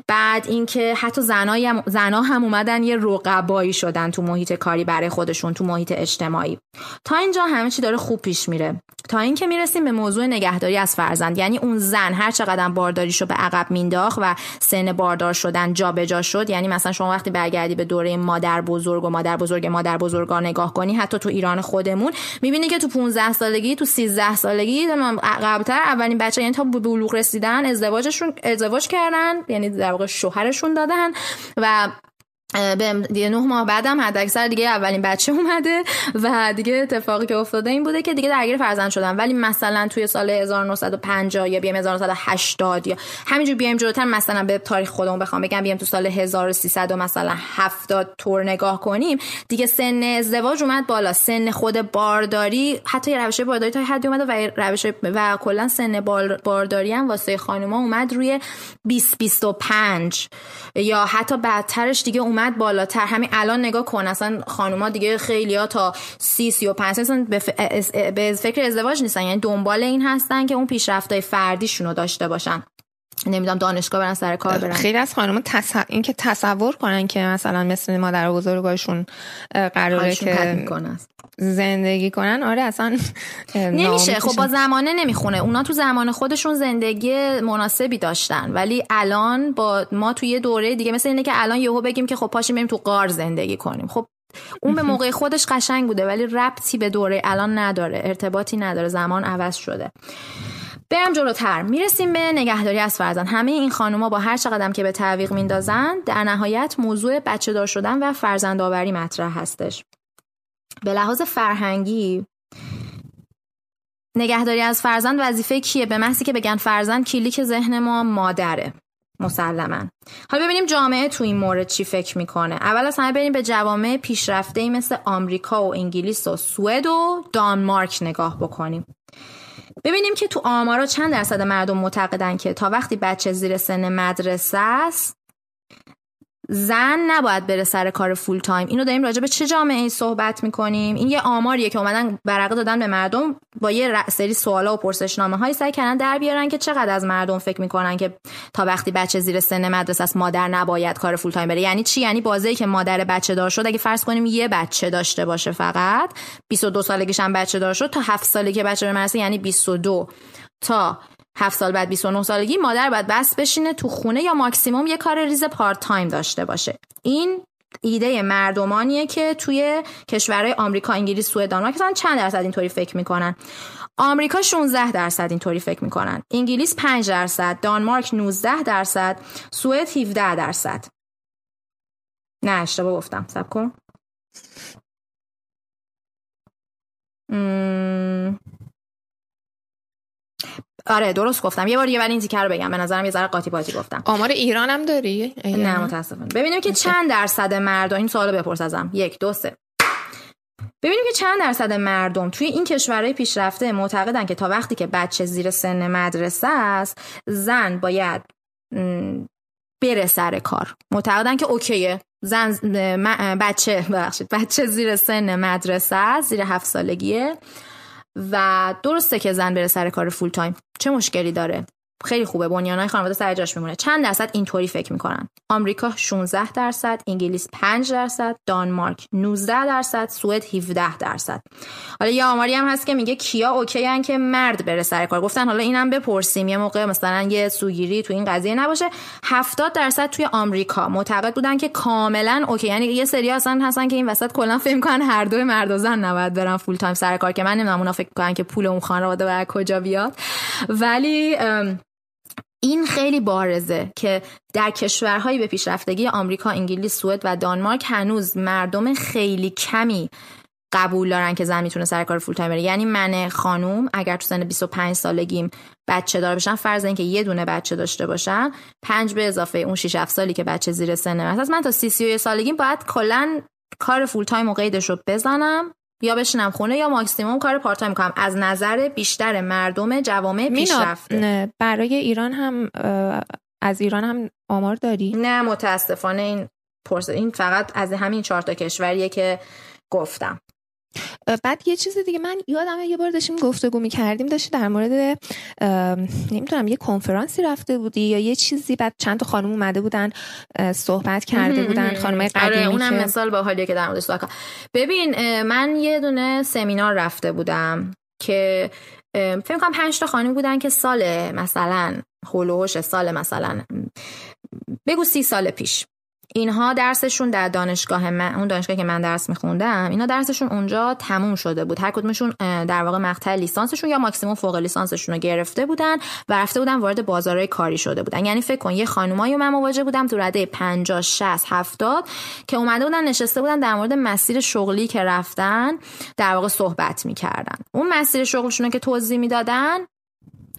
بعد اینکه حتی زنای هم زنا هم اومدن یه رقبایی شدن تو محیط کاری برای خودشون تو محیط اجتماعی. تا اینجا همه چی داره خوب پیش میره. تا اینکه می‌رسیم به موضوع نگهداری از فرزند. یعنی اون زن هر چقدر بارداریشو به عقب مینداخت و سن باردار شدن جابجا شد یعنی مثلا شما وقتی برگردی به دوره مادر بزرگ و مادر بزرگ مادر بزرگا نگاه کنی حتی تو ایران خودمون می‌بینی که تو 15 سالگی تو 13 سالگی قبلتر اولین بچه یعنی تا بلوغ رسیدن ازدواجشون ازدواج کردن یعنی در واقع شوهرشون دادن و به دیگه نه ماه بعدم حد اکثر دیگه اولین بچه اومده و دیگه اتفاقی که افتاده این بوده که دیگه درگیر فرزند شدن. ولی مثلا توی سال 1950 یا بیام 1980 یا همینجور بیایم جلوتر مثلا به تاریخ خودمون بخوام بگم بیام تو سال 1300 و مثلا 70 طور نگاه کنیم دیگه سن ازدواج اومد بالا. سن خود بارداری حتی یه روش بارداری تا حدی اومده و روش و کلا سن بارداری هم واسه خانوما اومد روی 20 25 یا حتی بعدترش دیگه اومد بالاتر. همین الان نگاه کن اصلا خانوما دیگه خیلی ها تا سی سی و پنج به فکر ازدواج نیستن. یعنی دنبال این هستن که اون پیشرفتای فردیشونو داشته باشن. نمی‌دونم دانشگاه برن سر کار برن. خیلی از خانم تص... این که تصور کنن که مثلا مثل مادر بزرگاشون قراره که زندگی کنن آره اصلا نمیشه. خب با زمانه نمی‌خونه. اونا تو زمان خودشون زندگی مناسبی داشتن. ولی الان با ما توی یه دوره دیگه مثل اینه که الان یهو بگیم که خب پاشیم بریم تو قار زندگی کنیم. خب اون به موقع خودش قشنگ بوده ولی ربطی به دوره الان نداره. ارتباطی نداره. زمان عوض شده. برم جلوتر. می‌رسیم به نگهداری از فرزند. همه این خانوما با هر چقدر که به تعویق میندازن در نهایت موضوع بچه دار شدن و فرزند آوری مطرح هستش. به لحاظ فرهنگی نگهداری از فرزند وظیفه کیه؟ به محضی که بگن فرزند کلیک ذهن ما مادره مسلما. حالا ببینیم جامعه تو این مورد چی فکر می‌کنه. اول از همه بریم به جوامع پیشرفته ای مثل آمریکا و انگلیس و سوئد و دانمارک نگاه بکنیم. ببینیم که تو آمارا چند درصد مردم معتقدن که تا وقتی بچه زیر سن مدرسه است زن نباید بره سر کار فول تایم اینو داریم راجع به چه جامعه ای صحبت می‌کنیم؟ این یه آماریه که اومدن برقه دادن به مردم با یه سری سوالا و پرسشنامه های سعی کردن در بیارن که چقدر از مردم فکر می‌کنن که تا وقتی بچه زیر سن مدرسه است مادر نباید کار full time بره. یعنی چی؟ یعنی بازی که مادر بچه دار شد اگه فرض کنیم یه بچه داشته باشه فقط 22 سالگیش هم بچه دار شد تا 7 سالگی بچه برسه یعنی 22 تا هفت سال بعد 29 سالگی مادر باید بس بشینه تو خونه یا ماکسیموم یه کار ریز part time داشته باشه. این ایده مردمانیه که توی کشورهای آمریکا، انگلیس، سوئد، دانمارک چند درصد اینطوری فکر می‌کنن؟ آمریکا 16 درصد اینطوری فکر می‌کنن. انگلیس 5 درصد دانمارک 19 درصد سوئد 17 درصد. نه اشتباه گفتم. سب کن. آره درست گفتم. یه بار یه ولی این تیکر رو بگم. به نظرم یه ذره قاطی بازی گفتم. آمار ایران هم داری نه متاسفانه. ببینیم که چند درصد مردم این سوالو بپرس ازم. یک دو سه. ببینیم که چند درصد مردم توی این کشورهای پیشرفته معتقدن که تا وقتی که بچه زیر سن مدرسه است زن باید بره سر کار. معتقدن که اوکیه. زن بچه ببخشید. بچه زیر سن مدرسه است زیر هفت سالگیه. و درسته که زن بره سر کار فول تایم چه مشکلی داره؟ خیلی خوبه. بنیانهای خانواده سر جاش میمونه. چند درصد اینطوری فکر می‌کنن. آمریکا 16 درصد انگلیس 5 درصد دانمارک 19 درصد سوئد 17 درصد. حالا یه آماری هم هست که میگه کیا okay ان که مرد بره سر کار. گفتن حالا اینم بپرسیم. یه موقع مثلا یه سوگیری تو این قضیه نباشه. 70 درصد توی آمریکا معتقد بودن که کاملا okay. یعنی یه سری اصلا هستن که این وسط کلا فکر می‌کنن هر دو مرد و زن نباید برن full time سر کار که من نمی‌دونم اونا فکر می‌کنن که پول اون خانواده برای کجا بیاد. ولی این خیلی بارزه که در کشورهایی به پیشرفتگی آمریکا، انگلیس، سوئد و دانمارک هنوز مردم خیلی کمی قبول دارن که زن می‌تونه سر کار full time بره. یعنی من خانوم اگر تو سن 25 سالگیم بچه دار بشم فرض اینکه یه دونه بچه داشته باشم پنج به اضافه اون 6 7 سالی که بچه زیر سن من من تا 30 31 سالگیم باید کلا کار full time و قیدش رو بزنم. یا بشینم خونه یا ماکسیموم کار part time کنم از نظر بیشتر مردم جوامع پیشرفته. برای ایران هم از ایران هم آمار داری؟ نه متاسفانه این پرس این فقط از همین چهار تا کشوریه که گفتم. بعد یه چیز دیگه من یادم یه بار داشتیم گفتگو می‌کردیم داشتی در مورد نمی‌دونم یه کنفرانسی رفته بودی یا یه چیزی بعد چند تا خانم اومده بودن صحبت کرده بودن خانم آره، قدیمی اونم مثال با حالیه که در موردش ببین من یه دونه سمینار رفته بودم که فکر کنم پنج تا خانم بودن که سال مثلا هولوش سال مثلا بگو سی سال پیش. اینها درسشون در دانشگاه من اون دانشگاهی که من درس میخوندم اینا درسشون اونجا تموم شده بود. هر کدومشون در واقع مقطع لیسانسشون یا ماکسیموم فوق لیسانسشون رو گرفته بودن و رفته بودن وارد بازارهای کاری شده بودن. یعنی فکر کن یه خانمایی من مواجه بودم تو رده 50 60 70 که اومده بودن نشسته بودن در مورد مسیر شغلی که رفتن در واقع صحبت می‌کردن. اون مسیر شغلشون که توضیح می‌دادن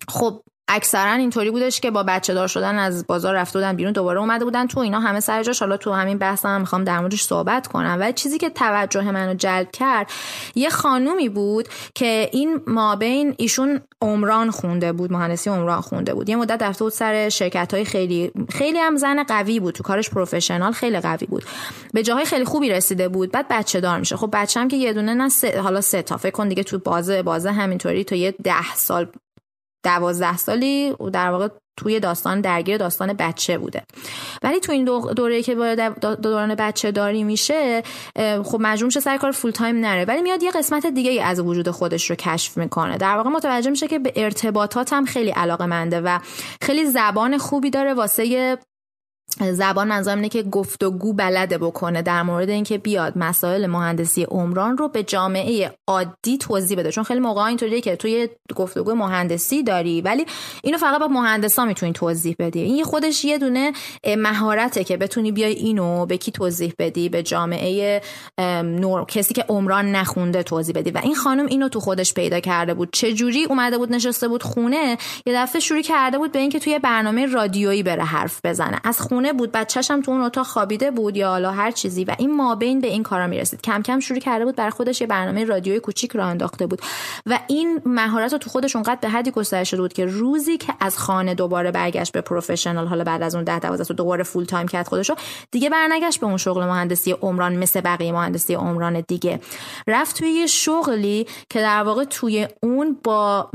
خب اکثرا اینطوری بودش که با بچه دار شدن از بازار رفته بودن بیرون دوباره اومده بودن تو اینا. همه سر جاش. حالا تو همین بحثم هم می‌خوام در موردش صحبت کنم. و چیزی که توجه منو جلب کرد یه خانومی بود که این مابین ایشون عمران خونده بود مهندسی عمران خونده بود. یه مدت رفته بود سر شرکت های خیلی خیلی هم زن قوی بود. تو کارش پروفشنال خیلی قوی بود. به جاهای خیلی خوبی رسیده بود. بعد بچه دار میشه. خب بچه هم که یه دونه نه حالا سه تا. فکر کن دیگه تو بازه بازه همینطوری تا یه ده سال دوازده سالی در واقع توی داستان درگیر داستان بچه بوده. ولی تو این دوره که دوران بچه داری میشه خب مجبور میشه سر کار فول تایم نره. ولی میاد یه قسمت دیگه از وجود خودش رو کشف می‌کنه. در واقع متوجه میشه که به ارتباطات هم خیلی علاقه منده و خیلی زبان خوبی داره واسه زبان منظورم اینه که گفتگو بلده بکنه در مورد اینکه بیاد مسائل مهندسی عمران رو به جامعه عادی توضیح بده. چون خیلی موقع اینطوریه که توی گفتگو مهندسی داری ولی اینو فقط با مهندسا می‌تونی توضیح بدی. این خودش یه دونه مهارته که بتونی بیای اینو به کی توضیح بدی؟ به جامعه نور کسی که عمران نخونده توضیح بدی. و این خانم اینو تو خودش پیدا کرده بود. چه جوری اومده بود نشسته بود خونه یه دفعه شروع کرده بود به اینکه توی برنامه رادیویی بره حرف بزنه. از خونه بود بچه‌ش هم تو اون اتاق خوابیده بود یا حالا هر چیزی و این مابین به این کارا می‌رسید. کم کم شروع کرده بود برای خودش یه برنامه رادیوی کوچیک را انداخته بود و این مهارت تو خودش اونقدر به حدی گسترش شده بود که روزی که از خانه دوباره برگشت به professional حالا بعد از اون 10 12 دوباره full time کرد خودشو دیگه برنگشت به اون شغل مهندسی عمران مثل بقیه مهندسی عمران دیگه. رفت توی یه شغلی که در واقع توی اون با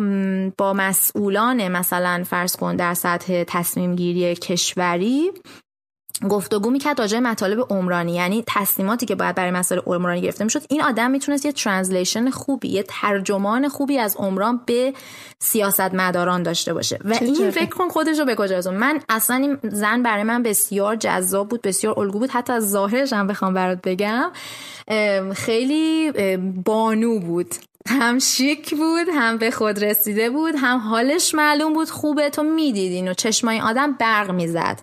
با مسئولان مثلا فرض کن در سطح تصمیم گیری کشوری گفتگو می‌کرد راجع مطالب عمرانی یعنی تصمیماتی که باید برای مسائل عمرانی گرفته می‌شد. این آدم می‌تونست یه translation خوبی یه ترجمان خوبی از عمران به سیاست مداران داشته باشه. و این فکر کن خودش رو به کجا من اصلا این زن برای من بسیار جذاب بود بسیار الگو بود. حتی از ظاهرش هم بخوام برات بگم خیلی بانو بود. هم شیک بود هم به خود رسیده بود هم حالش معلوم بود خوبه تو می‌دید اینو چشمای آدم برق می‌زد.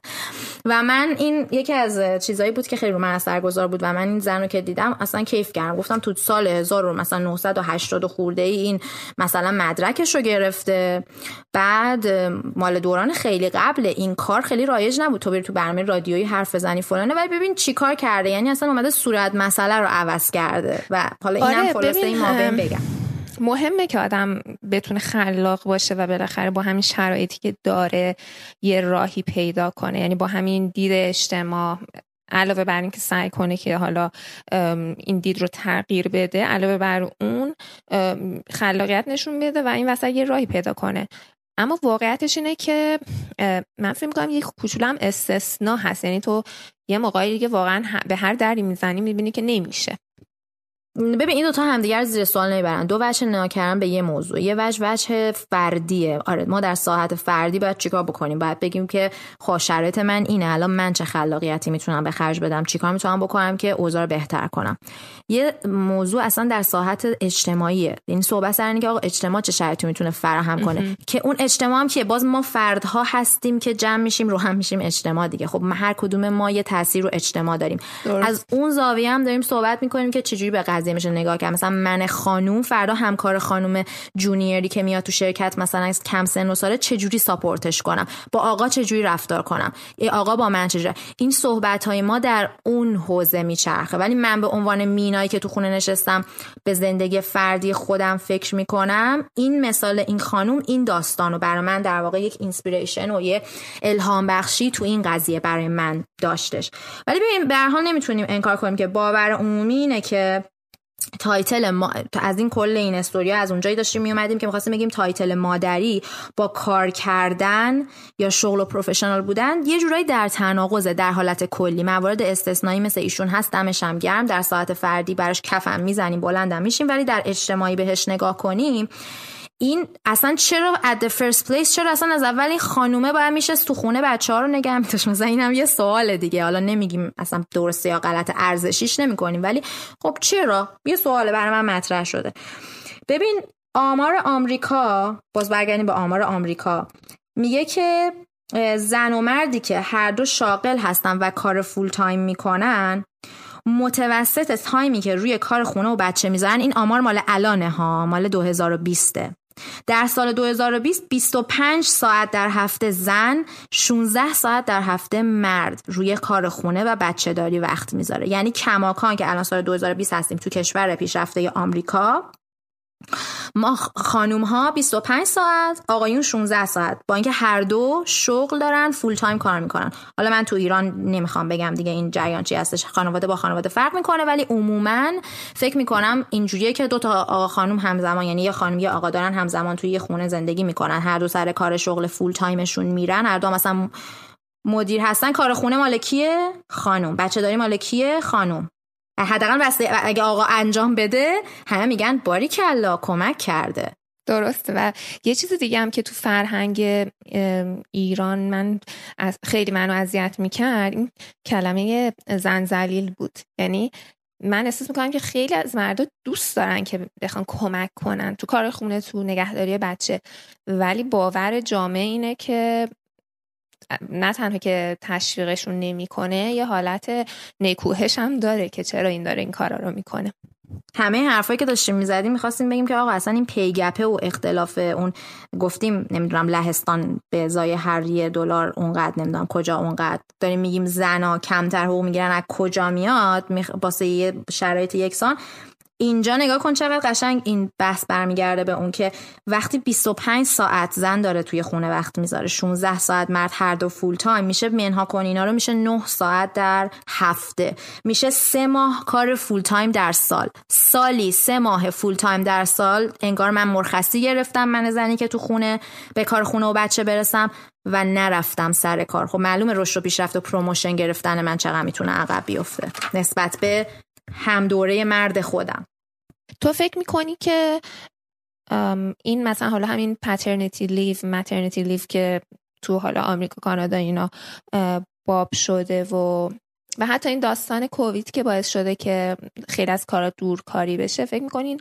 و من این یکی از چیزایی بود که خیلی رو من اثرگذار بود و من این زن رو که دیدم اصلا کیف کردم. گفتم تو سال 1000 مثلا 980 خورده ای این مثلا مدرکش رو گرفته. بعد مال دوران خیلی قبل این کار خیلی رایج نبود. تو بری تو برنامه رادیویی حرف بزنی فلانه. ولی ببین چیکار کرده. یعنی اصلا اومده صورت مسئله رو عوض کرده. و حالا اینم آره خلاصه این ما بگم. مهمه که آدم بتونه خلاق باشه و بالاخره با همین شرایطی که داره یه راهی پیدا کنه. یعنی با همین دید اجتماع علاوه بر اینکه سعی کنه که حالا این دید رو تغییر بده علاوه بر اون خلاقیت نشون بده و این وسط یه راهی پیدا کنه. اما واقعیتش اینه که من فکر می‌کنم یک کوچولو هم استثنا هست. یعنی تو یه موقعی دیگه واقعا به هر دری می‌زنی می‌بینی که نمیشه. ببین این دوتا همدیگر زیر سوال نمی‌برن. دو وجه نگاه کردن به یه موضوع. یه وجه وجه فردیه. آره ما در ساحت فردی باید چیکار بکنیم؟ باید بگیم که خب شرایط من اینه. الان من چه خلاقیتی می‌تونم به خرج بدم؟ چیکار می‌تونم بکنم که اوضاع بهتر کنم؟ یه موضوع اصلا در ساحت اجتماعیه. این صحبت سر که آقا اجتماع چه شرایطی می‌تونه فراهم کنه؟ که اون اجتماع هم که باز ما فردها هستیم که جمع میشیم رو هم میشیم اجتماع دیگه. خب هر کدوم ما یه تاثیر رو اجتماع داریم. از اون زاویه هم داریم صحبت می‌کنیم که چجوری به قضیه میشه نگاه کرد. مثلا من خانوم فردا همکار خانوم جونیری که میاد تو شرکت مثلا از کم سن و ساله چجوری ساپورتش کنم؟ با آقا چجوری رفتار کنم؟ ای آقا با من چجوری؟ این صحبت های ما در اون حوزه میچرخه. ولی من به عنوان مینایی که تو خونه نشستم به زندگی فردی خودم فکر می‌کنم این مثال این خانوم این داستان و برای من در واقع یک inspiration و یه الهام بخشی تو این قضیه برای من داشتش. ولی ببین به هر حال نمی‌تونیم انکار کنیم که باور عمومی اینه که title ما... از این کل این استوریا از اونجایی داشتیم می اومدیم که می‌خواستیم بگیم title مادری با کار کردن یا شغل و professional بودن یه جورایی در تناقضه در حالت کلی. موارد استثنایی مثل ایشون هست دمش هم گرم. در ساحت فردی براش کفم می‌زنیم بلندم میشیم. ولی در اجتماعی بهش نگاه کنیم این اصلا چرا at the first place چرا اصلا از اول این خانومه باید میشینه تو خونه بچه ها رو نگه میداشت مثلا اینم یه سوال دیگه. حالا نمیگیم اصلا درسته یا غلط ارزشیش نمی‌کنیم. ولی خب چرا؟ یه سواله برای من مطرح شده. ببین آمار آمریکا باز برگردیم به آمار آمریکا. میگه که زن و مردی که هر دو شاغل هستن و کار full time می‌کنن متوسط time ی که روی کار خونه و بچه می‌ذارن این آمار مال الانه ها مال 2020 در سال 2020 25 ساعت در هفته زن 16 ساعت در هفته مرد روی کار خونه و بچه داری وقت می‌ذاره. یعنی کماکان که الان سال 2020 هستیم تو کشور پیشرفته آمریکا ما خانوم ها 25 ساعت آقایون 16 ساعت. با اینکه هر دو شغل دارن فول تایم کار می‌کنن. حالا من تو ایران نمی‌خوام بگم دیگه این جریان چی هستش. خانواده با خانواده فرق می‌کنه ولی عموما فکر می‌کنم اینجوریه که دو تا آقا خانم همزمان یعنی یه خانم یه آقا دارن همزمان توی یه خونه زندگی می‌کنن. هر دو سر کار شغل فول تایمشون میرن. هر دو مثلا مدیر هستن. کار خونه مالکیه خانم بچه داری مالکیه خانم حداقل اگه آقا انجام بده همه میگن باری کلا کمک کرده. درسته. و یه چیز دیگه هم که تو فرهنگ ایران من از خیلی منو اذیت می‌کرد این کلمه زنزلیل بود. یعنی من احساس می‌کنم که خیلی از مردا دوست دارن که بخوان کمک کنن تو کار خونه تو نگهداری بچه. ولی باور جامعه اینه که نه تنها که تشویقشون نمی‌کنه یه حالت نیکوهش هم داره که چرا این داره این کارا رو می‌کنه. همه حرفایی که داشتیم می‌زدیم می‌خواستیم بگیم که آقا اصلا این پیگپه و اختلاف اون گفتیم نمی‌دونم لهستان به ازای هر یه دلار اونقدر نمی‌دونم کجا اونقدر. داریم میگیم زنا کمتر حقوق می‌گیرن از کجا میاد؟ باسه یه شرایط یکسان. اینجا نگاه کن چقدر قشنگ این بحث برمیگرده به اون که وقتی 25 ساعت زن داره توی خونه وقت می‌ذاره 16 ساعت مرد هر دو full time میشه منها کن اینا رو میشه 9 ساعت در هفته. میشه سه ماه کار full time در سال. سالی سه ماه full time در سال انگار من مرخصی گرفتم من زنی که تو خونه به کار خونه و بچه برسم و نرفتم سر کار. خب معلومه رشد و پیشرفت و promotion گرفتن من چقدر می‌تونه عقب بیفته. نسبت به هم دوره مرد خودم. تو فکر می‌کنی که این مثلا حالا همین پترنیتی لیف مترنیتی لیف که تو حالا آمریکا کانادا اینا باب شده و و حتی این داستان کووید که باعث شده که خیلی از کارا دورکاری بشه فکر می‌کنین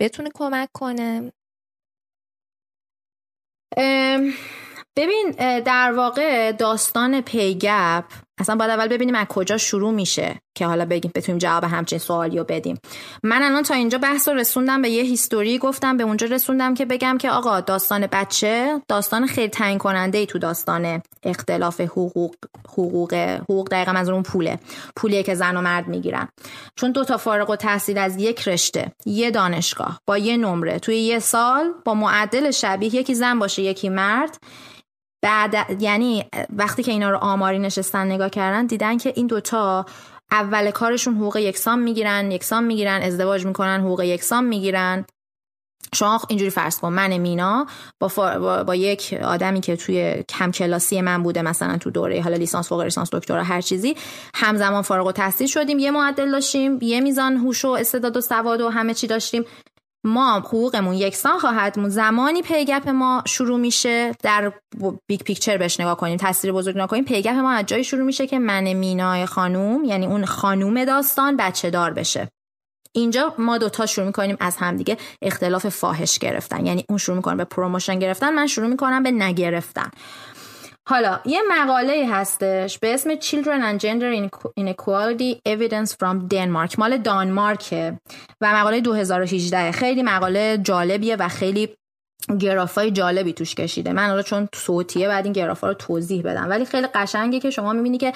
بتونه کمک کنه؟ ببین در واقع داستان پیگپ اصلا باید اول ببینیم از کجا شروع میشه که حالا بگیم بتونیم جواب همچین سوالی رو بدیم. من الان تا اینجا بحث رو رسوندم به یه هیستوری گفتم به اونجا رسوندم که بگم که آقا داستان بچه داستان خیلی تعیین کننده ای تو داستان اختلاف حقوق حقوق حقوق دقیقا از اون پوله پولیه که زن و مرد می‌گیرن. چون دو تا فارغ و تحصیل از یک رشته یه دانشگاه با یه نمره. توی یه سال با معدل شبیه یکی زن باشه یکی مرد. بعد یعنی وقتی که اینا رو آماری نشستن نگاه کردن دیدن که این دوتا اول کارشون حقوق یکسان می‌گیرن یکسان می‌گیرن ازدواج می‌کنن حقوق یکسان می‌گیرن. شما اینجوری فرض کن من مینا با, با, با, یک آدمی که توی کم کلاسی من بوده مثلا تو دوره حالا لیسانس فوق لیسانس دکترا هر چیزی همزمان فارغ التحصیل شدیم یه معدل داشتیم یه میزان هوش و استعداد و سواد و همه چی داشتیم. ما حقوقمون یکسان خواهد مون زمانی پیگپ ما شروع میشه در big picture بهش نگاه کنیم تصویر بزرگ کنیم pay gap ما از جایی شروع میشه که من مینای خانوم یعنی اون خانوم داستان بچه دار بشه. اینجا ما دوتا شروع می‌کنیم از همدیگه اختلاف فاحش گرفتن. یعنی اون شروع می‌کنه به promotion گرفتن من شروع می‌کنم به نگرفتن. حالا یه مقاله هستش به اسم Children and Gender Inequality Evidence from Denmark مال دانمارکه و مقاله 2018 خیلی مقاله جالبیه و خیلی گرافای جالبی توش کشیده. من حالا چون صوتیه بعد این گرافا رو توضیح بدم. ولی خیلی قشنگه که شما می‌بینی که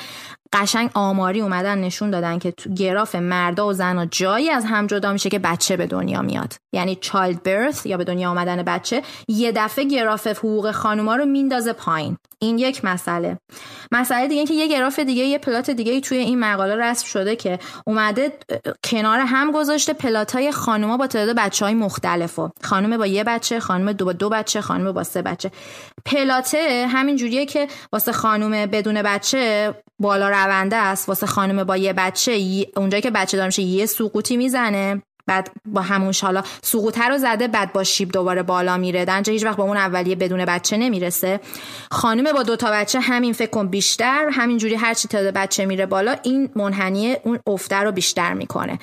قشنگ آماری اومدن نشون دادن که تو گراف مردا و زنا جایی از هم جدا میشه که بچه به دنیا میاد. یعنی چایلد برث یا به دنیا آمدن بچه یه دفعه گراف حقوق خانوما رو میندازه پایین. این یک مسئله. مسئله دیگه که یه گراف دیگه یه پلات دیگه توی این مقاله رسم شده که اومده کنار هم گذاشته پلات های خانوما با تعداد بچه های مختلف و خانم با یه بچه خانم دو با دو بچه خانم با سه بچه. پلاته همین جوریه که واسه خانم بدون بچه بالا رونده است واسه خانم با یه بچه اونجایی که بچه دار میشه یه سقوطی می‌زنه. بعد با همون حالا سقوطه رو زده بعد با شیب دوباره بالا میره. دنجا هیچ وقت با اون اولیه بدون بچه نمی‌رسه. خانم با دوتا بچه همین فکر کن بیشتر همینجوری هر چی تعداد بچه میره بالا این منحنی اون افته رو بیشتر می‌کنه.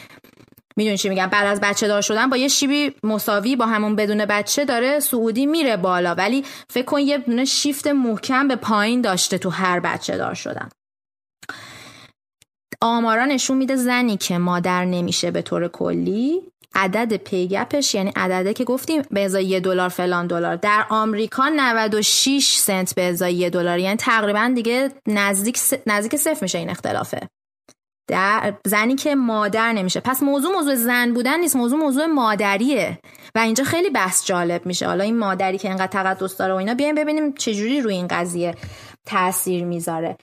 می‌دونی چی میگم؟ بعد از بچه دار شدن با یه شیبی مساوی با همون بدون بچه داره سعودی میره بالا. ولی فکر کن یه شیفت محکم به پایین داشته تو هر بچه دار شدن. آمارا نشون میده زنی که مادر نمیشه به طور کلی عدد پیگپش یعنی عدده که گفتیم به ازای یه دلار فلان دلار. در آمریکا 96 سنت به ازای یه دلار یعنی تقریبا دیگه نزدیک نزدیک صفر میشه این اختلافه. در زنی که مادر نمیشه. پس موضوع موضوع زن بودن نیست موضوع موضوع مادریه. و اینجا خیلی بحث جالب میشه. حالا این مادری که اینقدر تقدس داره و اینا بیایم ببینیم چجوری روی این قضیه تاثیر می‌ذاره.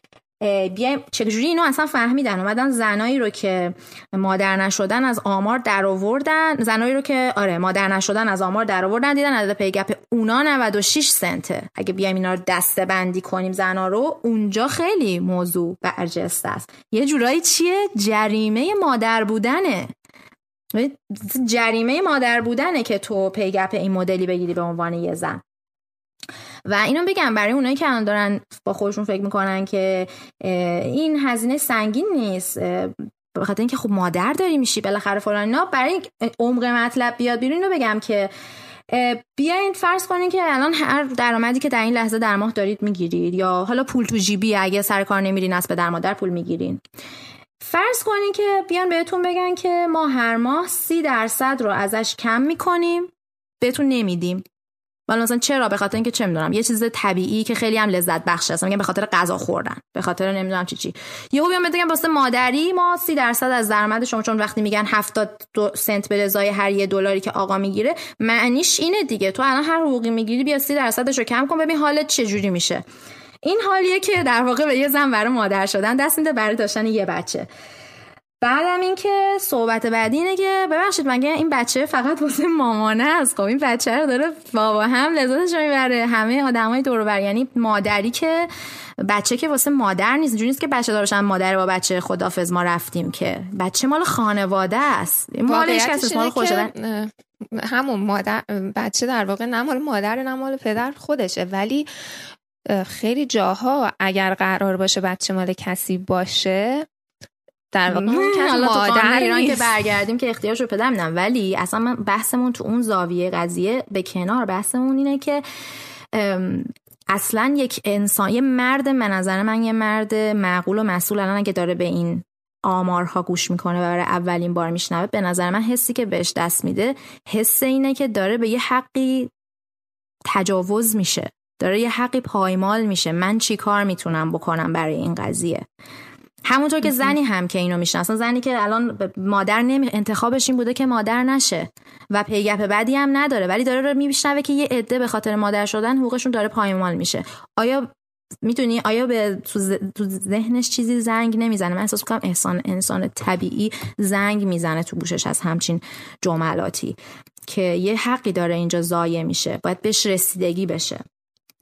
بیایم چجوری اینو اصلا فهمیدن؟ اومدن زنایی رو که مادر نشدن از آمار در آوردن زنایی رو که آره مادر نشدن از آمار در آوردن دیدن عدد پیگپ اونا 96 سنته. اگه بیایم اینا رو دسته بندی کنیم زنا رو اونجا خیلی موضوع برجسته است. یه جورایی چیه؟ جریمه مادر بودنه. جریمه مادر بودنه که تو پیگپ این مدلی بگیری به عنوان یه زن. و اینو بگم برای اونایی که الان دارن با خودشون فکر می‌کنن که این هزینه سنگین نیست به خاطر اینکه خب مادر داری میشی بالاخره فلان اینا برای عمق مطلب بیاد بیرون اینو بگم که بیاین فرض کنین که الان هر درآمدی که در این لحظه در ماه دارید می‌گیرید یا حالا پول تو جیبی اگه سر کار نمیرین از پدر مادر پول می‌گیرین. فرض کنین که بیان بهتون بگن که ما هر ماه سی درصد رو ازش کم می‌کنیم بهتون نمیدیم. ولی مثلا چرا؟ به خاطر اینکه چه می‌دونم یه چیز طبیعی که خیلی هم لذت بخش است. میگم به خاطر غذا خوردن به خاطر نمی‌دونم چی چی. یهو بیام بگم واسه مادری ما 30 درصد از درآمد شما چون وقتی میگن 70 سنت به ازای هر یه دلاری که آقا می‌گیره معنیش اینه دیگه. تو الان هر حقوقی می‌گیری بیا 30 درصدش رو کم کن ببین حالت چه جوری میشه. این حالیه که در واقع به یه زن برای مادر شدن دست میده برای داشتن یه بچه. بعدم اینکه صحبت بعدی اینه که ببخشید مگه این بچه فقط واسه مامانه است؟ خب این بچه رو داره بابا هم لذتش می‌بره. همه آدمای دور بر یعنی مادری که بچه که واسه مادر نیست اینجوری نیست که بچه دارشن مادر با بچه خدافظ ما رفتیم که. بچه مال خانواده است. مال هیچ کس مال همون مادر بچه در واقع نه مال مادر نه مال پدر خودشه. ولی خیلی جاها اگر قرار باشه بچه مال کسی باشه در واقع مادر ایران که برگردیم که اختیارش رو پدر میدم. ولی اصلا من بحثمون تو اون زاویه قضیه به کنار بحثمون اینه که اصلا یک انسان یه مرد به نظر من یه مرد معقول و مسئول الان اگه داره به این آمارها گوش می‌کنه و برای اولین بار میشنوه به نظر من حسی که بهش دست میده حس اینه که داره به یه حقی تجاوز میشه. داره یه حقی پایمال میشه. من چی کار می‌تونم بکنم برای این قضیه؟ همونطور که زنی هم که اینو می‌شناسن زنی که الان مادر نمی انتخابش این بوده که مادر نشه و پیگپ بعدی هم نداره ولی داره رو میشنوه که یه عده به خاطر مادر شدن حقوقشون داره پایمال میشه. آیا می‌تونی آیا به تو ذهنش چیزی زنگ نمی‌زنه؟ من احساس می‌کنم انسان انسان طبیعی زنگ می‌زنه تو گوشش از همچین جملاتی که یه حقی داره اینجا زایه میشه باید بهش رسیدگی بشه.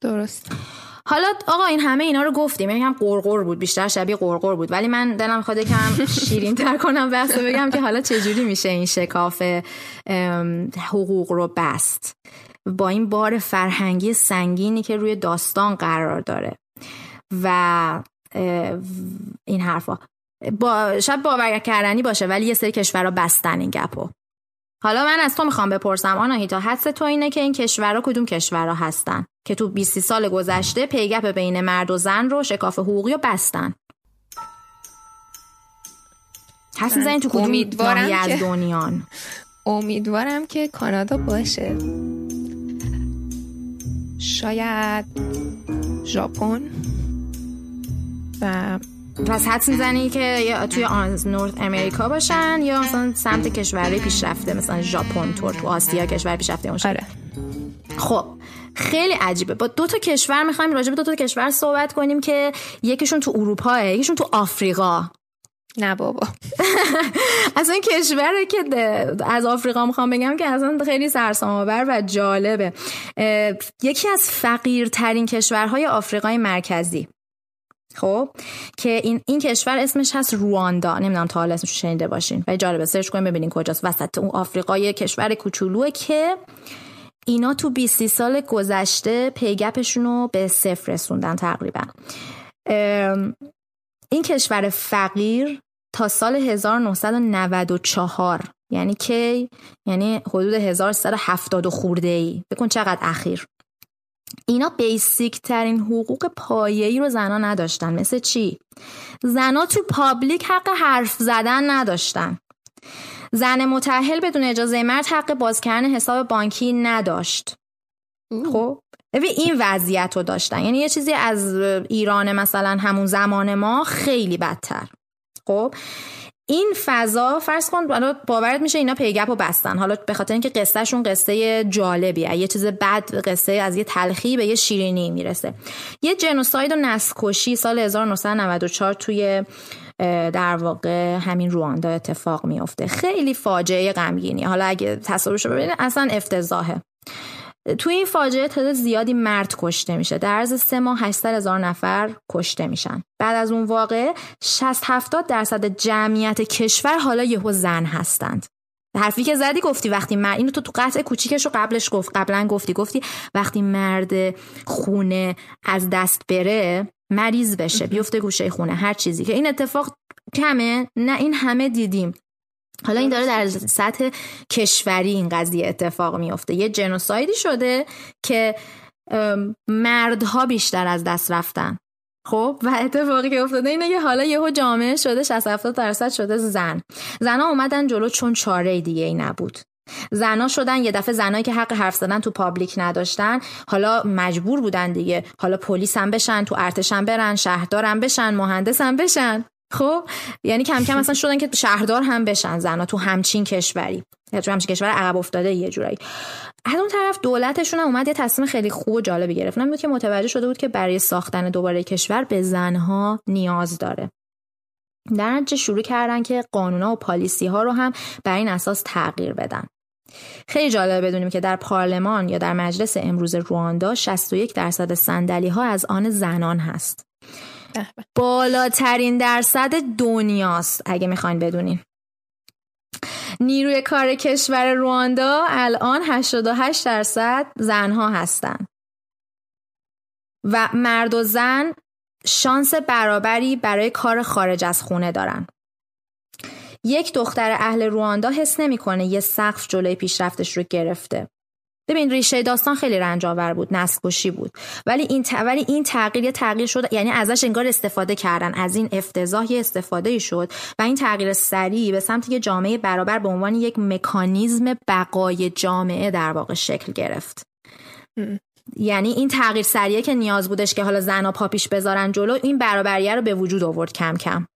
درست حالا آقا این همه اینا رو گفتیم. یعنی هم قرقر بود بیشتر شبیه قرقر بود. ولی من دلم می‌خواد کم شیرین تر کنم بحث بگم که حالا چجوری میشه این شکاف حقوق رو بست. با این بار فرهنگی سنگینی که روی داستان قرار داره. و این حرفا. با شاید باور کردنی باشه ولی یه سری کشورها بستن این گپو. حالا من از تو می‌خوام بپرسم آناهیتا حدس تو اینه که این کشورها کدوم کشورها هستن؟ که تو 20 سال گذشته پیگپ بین مرد و زن رو شکاف حقوقی رو بستن. حس می‌زنین تو کدوم امیدوارم از دنیان؟ امیدوارم که کانادا باشه. شاید ژاپن و پس حدس می‌زنی که توی نورت امریکا باشن یا مثلا سمت کشورهای پیشرفته مثلا ژاپن تو تو آسیا کشور پیشرفته باشه آره. خب خیلی عجیبه. با دو تا کشور می‌خوایم راجع به دو تا کشور صحبت کنیم که یکیشون تو اروپا یکیشون تو آفریقا. نه بابا. از این کشوره که از آفریقا می‌خوام بگم که اصلا خیلی سرسام‌آور و جالبه. یکی از فقیرترین کشورهای آفریقای مرکزی. خب که این این کشور اسمش هست رواندا. نمی‌دونم تا حالا اسمش شنیده باشین. ولی جالبه سرچ کنیم ببینین کجاست. وسط اون آفریقای کشور کوچولوه که اینا تو 20 سال گذشته پیگپشون رو به صفر رسوندن تقریبا. این کشور فقیر تا سال 1994 یعنی کی؟ یعنی حدود 1370 خورده ای بکن چقدر اخیر. اینا بیسیک ترین حقوق پایه‌ای رو زنا نداشتن. مثل چی؟ زنا تو پابلیک حق حرف زدن نداشتن. زن متحل بدون اجازه مرد حق باز کردن حساب بانکی نداشت. خب؟ این وضعیت رو داشتن. یعنی یه چیزی از ایران مثلا همون زمان ما خیلی بدتر. خب؟ این فضا فرض کن باورت میشه اینا پیگپ و بستن. حالا به خاطر اینکه قصهشون قصه جالبیه. یه چیز بد قصه از یه تلخی به یه شیرینی می‌رسه. یه جنوساید و نسکشی سال 1994 توی در واقع همین رواندا اتفاق میفته خیلی فاجعه غمگینی. حالا اگه تصاویرشو ببینید اصلا افتضاحه. تو این فاجعه تعداد زیادی مرد کشته میشه. در عرض سه ماه 800 هزار نفر کشته میشن. بعد از اون واقع 60 70 درصد جمعیت کشور حالا یهو زن هستند. حرفی که زدی گفتی وقتی مرد اینو تو تو قطع کوچیکش رو قبلش گفت. قبلا گفتی گفتی وقتی مرد خونه از دست بره مریض بشه بیفته گوشه خونه هر چیزی که. این اتفاق کمه؟ نه این همه دیدیم. حالا این داره در سطح کشوری این قضیه اتفاق میفته یه جنوسایدی شده که مردها بیشتر از دست رفتن. خب و اتفاقی که افتاده اینه که حالا یهو جامعه شده 60 70 درصد شده زن. زنا اومدن جلو چون چاره دیگه ای نبود. زنا شدن یه دفعه زنایی که حق حرف زدن تو پابلیک نداشتن حالا مجبور بودن دیگه. حالا پلیس هم بشن تو ارتش هم برن شهردار هم بشن مهندس هم بشن. خب یعنی کم کم مثلا شدن که شهردار هم بشن زنا تو همچین کشوری. تو همچین کشور عقب افتاده یه جورایی. از اون طرف دولتشون هم اومد یه تصمیم خیلی خوب و جالبی گرفت. بود که متوجه شده بود که برای ساختن دوباره کشور به زنها نیاز داره. در نتیجه شروع کردن که قانونا و پالیسی ها رو هم بر این اساس تغییر بدن. خیلی جالبه بدونیم که در پارلمان یا در مجلس امروز رواندا 61 درصد صندلی ها از آن زنان هست. بالاترین درصد دنیاست اگه می‌خواین بدونین. نیروی کار کشور رواندا الان 88 درصد زنها هستند و مرد و زن شانس برابری برای کار خارج از خونه دارن. یک دختر اهل رواندا حس نمی‌کنه یه سقف جلوی پیشرفتش رو گرفته. ببین ریشه داستان خیلی رنج آور بود نسکشی بود. ولی این ت... ولی این تغییر تغییر شد یعنی ازش انگار استفاده کردن. از این افتضاح استفاده شد و این تغییر سریع به سمت یه جامعه برابر به عنوان یک مکانیزم بقای جامعه در واقع شکل گرفت. یعنی این تغییر سریعه که نیاز بودش که حالا زنا پاپیش بذارن جلو این برابریه رو به وجود آورد کم کم.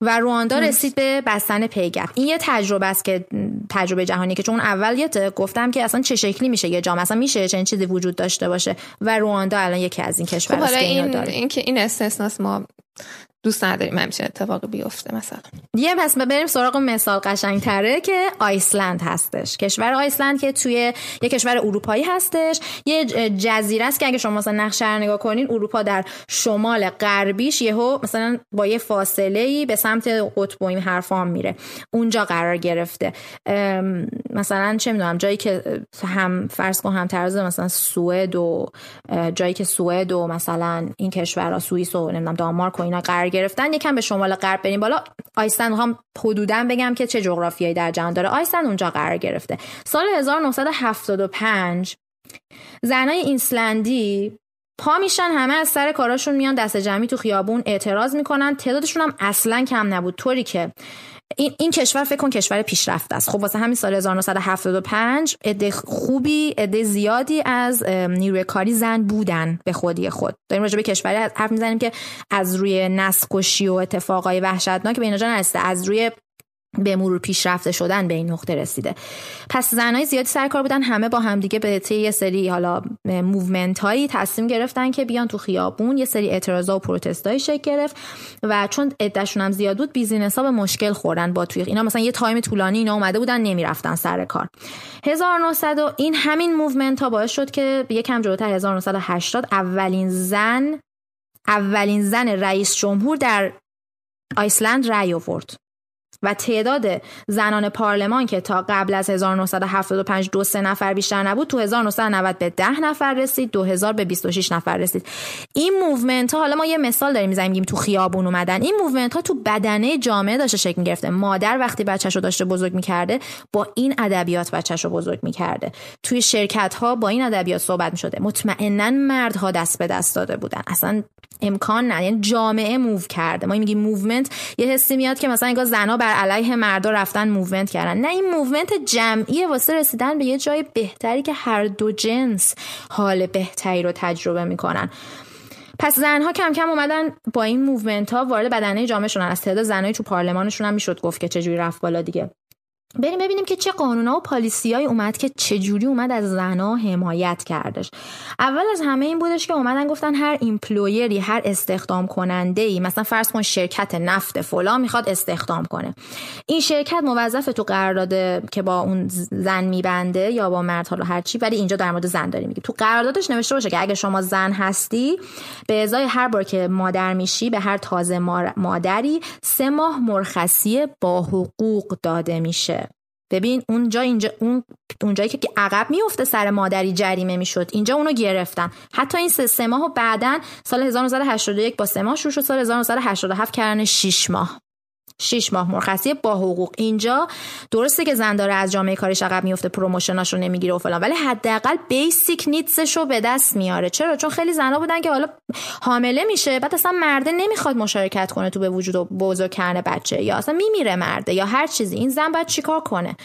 و رواندا رسید به بستن پیگرد این یه تجربه است که تجربه جهانی که چون اولیت گفتم که اصلا چه شکلی میشه یه جامعه اصلا میشه چنین چیزی وجود داشته باشه و رواندا الان یکی از این کشورهاست خب که این, داره. این که این استثناست ما دوست نداریم همچین اتفاقی بیفته مثلا. یه پس بریم سراغ مثال قشنگتره که آیسلند هستش. کشور آیسلند که توی یه کشور اروپایی هستش. یه جزیره است که اگه شما مثلا نقشه رو نگاه کنین اروپا در شمال غربیش یهو مثلا با یه فاصله ای به سمت قطب و این حرفا میره. اونجا قرار گرفته. مثلا چه می‌دونم جایی که هم فرض کن هم طرز مثلا سوئد و جایی که سوئد و مثلا این کشورها سوئیس و نمی‌دونم دانمارک اینا قرار گرفتن. یکم به شمال غرب بریم بالا. آیسلند می‌خوام حدودا بگم که چه جغرافیایی در جهان داره. آیسلند اونجا قرار گرفته. سال 1975 زنای ایسلندی پا میشن همه از سر کاراشون میان دست جمعی تو خیابون اعتراض می‌کنن. تعدادشون هم اصلا کم نبود. طوری که این, این کشور فکر کن کشور پیشرفته است. خب واسه همین سال 1975 عده خوبی عده زیادی از نیروی کاری زن بودن به خودی خود. داریم راجع به کشوری حرف می‌زنیم که از روی نسل و اتفاقای وحشتناک به اینا نرسیده. از روی به مرور پیشرفته شدن به این نقطه رسیده. پس زنای زیادی سر کار بودن همه با همدیگه به طی یه سری حالا movement هایی تصمیم گرفتن که بیان تو خیابون یه سری اعتراضا و protest هایی شکل گرفت و چون عدهشون هم زیاد بود business ها به مشکل خوردن با توی اینا. مثلا یه time طولانی اینا اومده بودن نمی‌رفتن سر کار. 1900 این همین movement ها باعث شد که یکم جلوتر 1980 اولین زن اولین زن رئیس جمهور در آیسلند رأی آورد. و تعداد زنان پارلمان که تا قبل از 1975 دو سه نفر بیشتر نبود تو 1990 به 10 نفر رسید 2000 به 26 نفر رسید. این movement ها حالا ما یه مثال داریم می‌زنیم میگیم تو خیابون اومدن. این movement ها تو بدنه جامعه داشته شکل گرفته مادر وقتی بچه‌شو داشته بزرگ می‌کرده با این ادبیات بچه‌شو بزرگ می‌کرده. توی شرکت ها با این ادبیات صحبت می‌شده. مطمئنا مردها دست به دست داده بودن. اصلا امکان نه یعنی جامعه move کرده. ما میگیم movement یه حسی میاد که مثلا انگار زنا بر علیه مردا رفتن movement کردن. نه این movement جمعی واسه رسیدن به یه جای بهتری که هر دو جنس حال بهتری رو تجربه می‌کنن. پس زنها کم کم اومدن با این movement ها وارد بدنه جامعه شدن از تعداد زنایی تو پارلمانشون هم می‌شد گفت که چجوری رفت بالا دیگه. بریم ببینیم که چه قانونا و policy هایی اومد که چجوری اومد از زنا حمایت کردش. اول از همه این بودش که اومدن گفتن هر ایمپلویری هر استخدام کننده ای مثلا فرض کن شرکت نفت فلا می‌خواد استخدام کنه. این شرکت موظف تو قرارداد که با اون زن میبنده یا با مرد حالا هر چی ولی اینجا در مورد زن داریم میگیم تو قراردادش نوشته باشه که اگه شما زن هستی به ازای هر بار که مادر میشی به هر تازه مادری سه ماه مرخصی با حقوق داده میشه. ببین اونجا اینجا اون اونجایی که عقب میفته سر مادری جریمه می‌شد اینجا اونو گرفتن. حتی این سه, سه ماه و بعدا سال 1981 با سه ماه شروع شد سال 1987 کردن 6 ماه. 6 ماه مرخصی با حقوق. اینجا درسته که زن داره از جامعه کارش عقب میفته پروموشناش رو نمی‌گیره و فلان ولی حداقل بیسیک نیدزش رو به دست میاره. چرا؟ چون خیلی زنا بودن که حالا حامله میشه بعد اصلا مرده نمی‌خواد مشارکت کنه تو به وجود و بزرگ کردن بچه. یا اصلا میمیره مرده یا هر چیزی. این زن باید چیکار کنه؟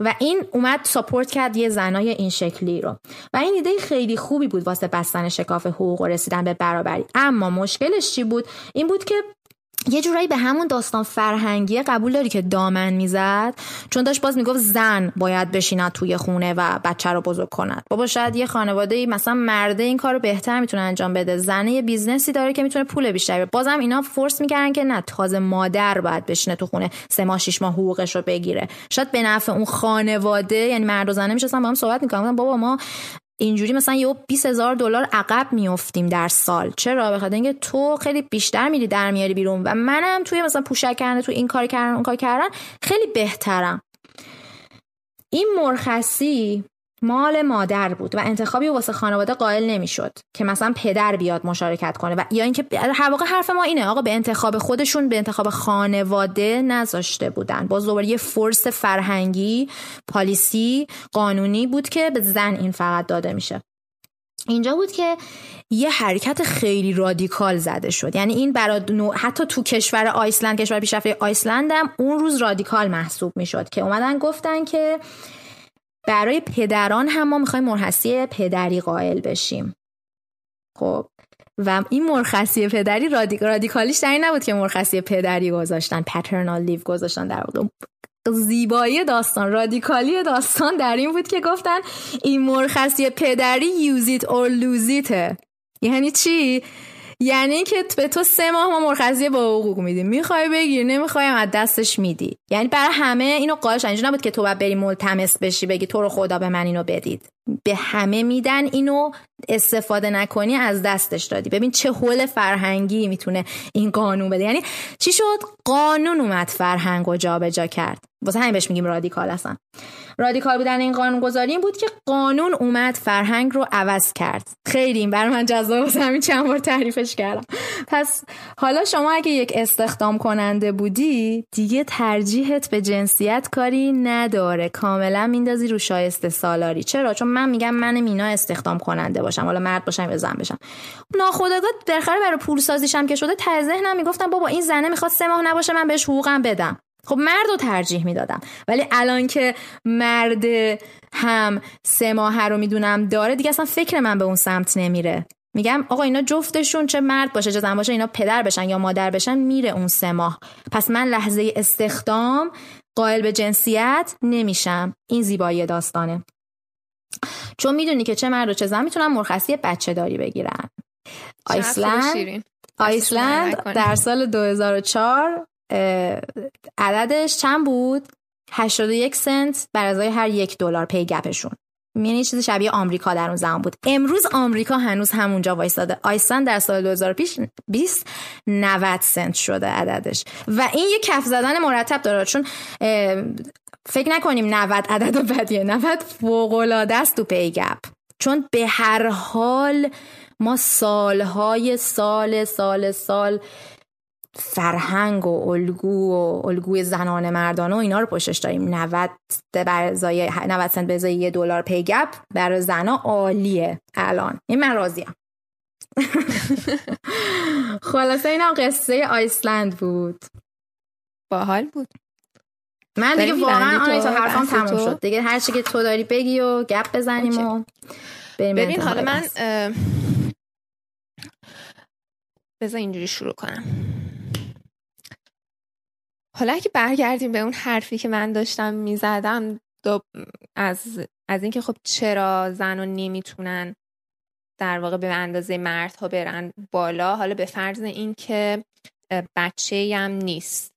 و این اومد support کرد یه زنای این شکلی رو. و این ایده خیلی خوبی بود واسه بستن شکاف حقوق و رسیدن به برابری. اما مشکلش چی بود؟ این بود که یه جورایی به همون داستان فرهنگی قبول داری که دامن می‌زد؟ چون داشت باز می‌گفت زن باید بشیند توی خونه و بچه رو بزرگ کند. بابا شاید یه خانواده ای مثلا مرده این کار رو بهتر می‌تونه انجام بده. زن یه business ی داره که می‌تونه پول بیشتری بازم اینا force می‌کردن که نه تازه مادر باید بشینه تو خونه سه ماه شش ماه حقوقش رو بگیره. شاید به نفع اون خانواده یعنی مرد و زنه میشستن با هم صحبت می‌کنن بابا ما اینجوری مثلا یه 20 هزار دلار عقب میافتیم در سال. چرا؟ بخاطر اینکه تو خیلی بیشتر میری در میاری بیرون و منم توی مثلا پوشک کردن تو این کار کردن اون کار کردن خیلی بهترم. این مرخصی مال مادر بود و انتخابی واسه خانواده قائل نمی‌شد که مثلا پدر بیاد مشارکت کنه و یا اینکه هر واقع حرف ما اینه آقا به انتخاب خودشون به انتخاب خانواده نذاشته بودن. با زور یه فرس فرهنگی policy قانونی بود که به زن این فقط داده میشه. اینجا بود که یه حرکت خیلی رادیکال زده شد. یعنی این برای حتی تو کشور آیسلند کشور پیشرفته آیسلند هم اون روز رادیکال محسوب می‌شد که اومدن گفتن که برای پدران هم ما می‌خوایم مرخصی پدری قائل بشیم. خب و این مرخصی پدری رادیکالیش در این نبود که مرخصی پدری گذاشتن paternal leave گذاشتن در زیبایی داستان رادیکالی داستان در این بود که گفتن این مرخصی پدری یوزیت اور لوزیته یعنی چی؟ یعنی که به تو سه ماه ما مرخصی با حقوق میدیم. می‌خوای بگیر نمی‌خوای از دستش میدی. یعنی برای همه اینو قالش اینجا نبود که تو باید بری ملتمس بشی بگی تو رو خدا به من اینو بدید. به همه میدن اینو استفاده نکنی از دستش دادی. ببین چه حول فرهنگی می‌تونه این قانون بده. یعنی چی شد؟ قانون اومد فرهنگ و جابجا کرد. واسه همین بهش میگیم رادیکال هستن رادیکال بودن این قانون گذاری بود که قانون اومد فرهنگ رو عوض کرد. خیلی این برای من جذاب واسه همین چند بار تعریفش کردم. پس حالا شما اگه یک استخدام کننده بودی دیگه ترجیحت به جنسیت کاری نداره. کاملا میندازی رو شایسته سالاری. چرا؟ چون من میگم من مینا استخدام کننده باشم. حالا مرد باشم یا زن بشم ناخودآگاه بالاخره برای پول سازیشم که شده ته ذهنم می‌گفتم بابا این زنه می‌خواد سه ماه نباشه من بهش حقوقم بدم. خب مرد رو ترجیح می‌دادم. ولی الان که مرد هم سه ماه رو می‌دونم داره دیگه اصلا فکر من به اون سمت نمیره. میگم آقا اینا جفتشون چه مرد باشه چه زن باشه اینا پدر بشن یا مادر بشن میره اون سه ماه. پس من لحظه استخدام قائل به جنسیت نمیشم. این زیبایی داستانه. چون می‌دونی که چه مرد و چه زن می‌تونن مرخصی بچه داری بگیرن. آیسلند؟ آیسلند در سال 2004 عددش چند بود؟ 81 سنت بر ازای هر یک دلار پی گپشون. یعنی چیز شبیه آمریکا در اون زمان بود. امروز آمریکا هنوز همونجا وایستاده. آیسلند در سال 2020 90 سنت شده عددش. و این یه کف زدن مرتب داره. چون فکر نکنیم 90 عدد بدیه 90 فوق العاده است تو پی گپ. چون به هر حال ما سالهای سال سال سال فرهنگ و الگو و الگوی زنان مردانه و اینا رو پشتش داریم. 90 بر 90 سنت به یه دلار پی گپ برای زنا عالیه. الان. این من راضیم. خلاصه اینا قصه آیسلند بود. باحال بود. من دیگه واقعا آنی تا حرفم تموم شد. دیگه هر چی که تو داری بگی و گپ بزنیم و ببین حالا من بذار اینجوری شروع کنم. حالا اگه برگردیم به اون حرفی که من داشتم می‌زدم از از اینکه خب چرا زن نمی‌تونن در واقع به اندازه مردها برن بالا حالا به فرض اینکه بچه هم نیست.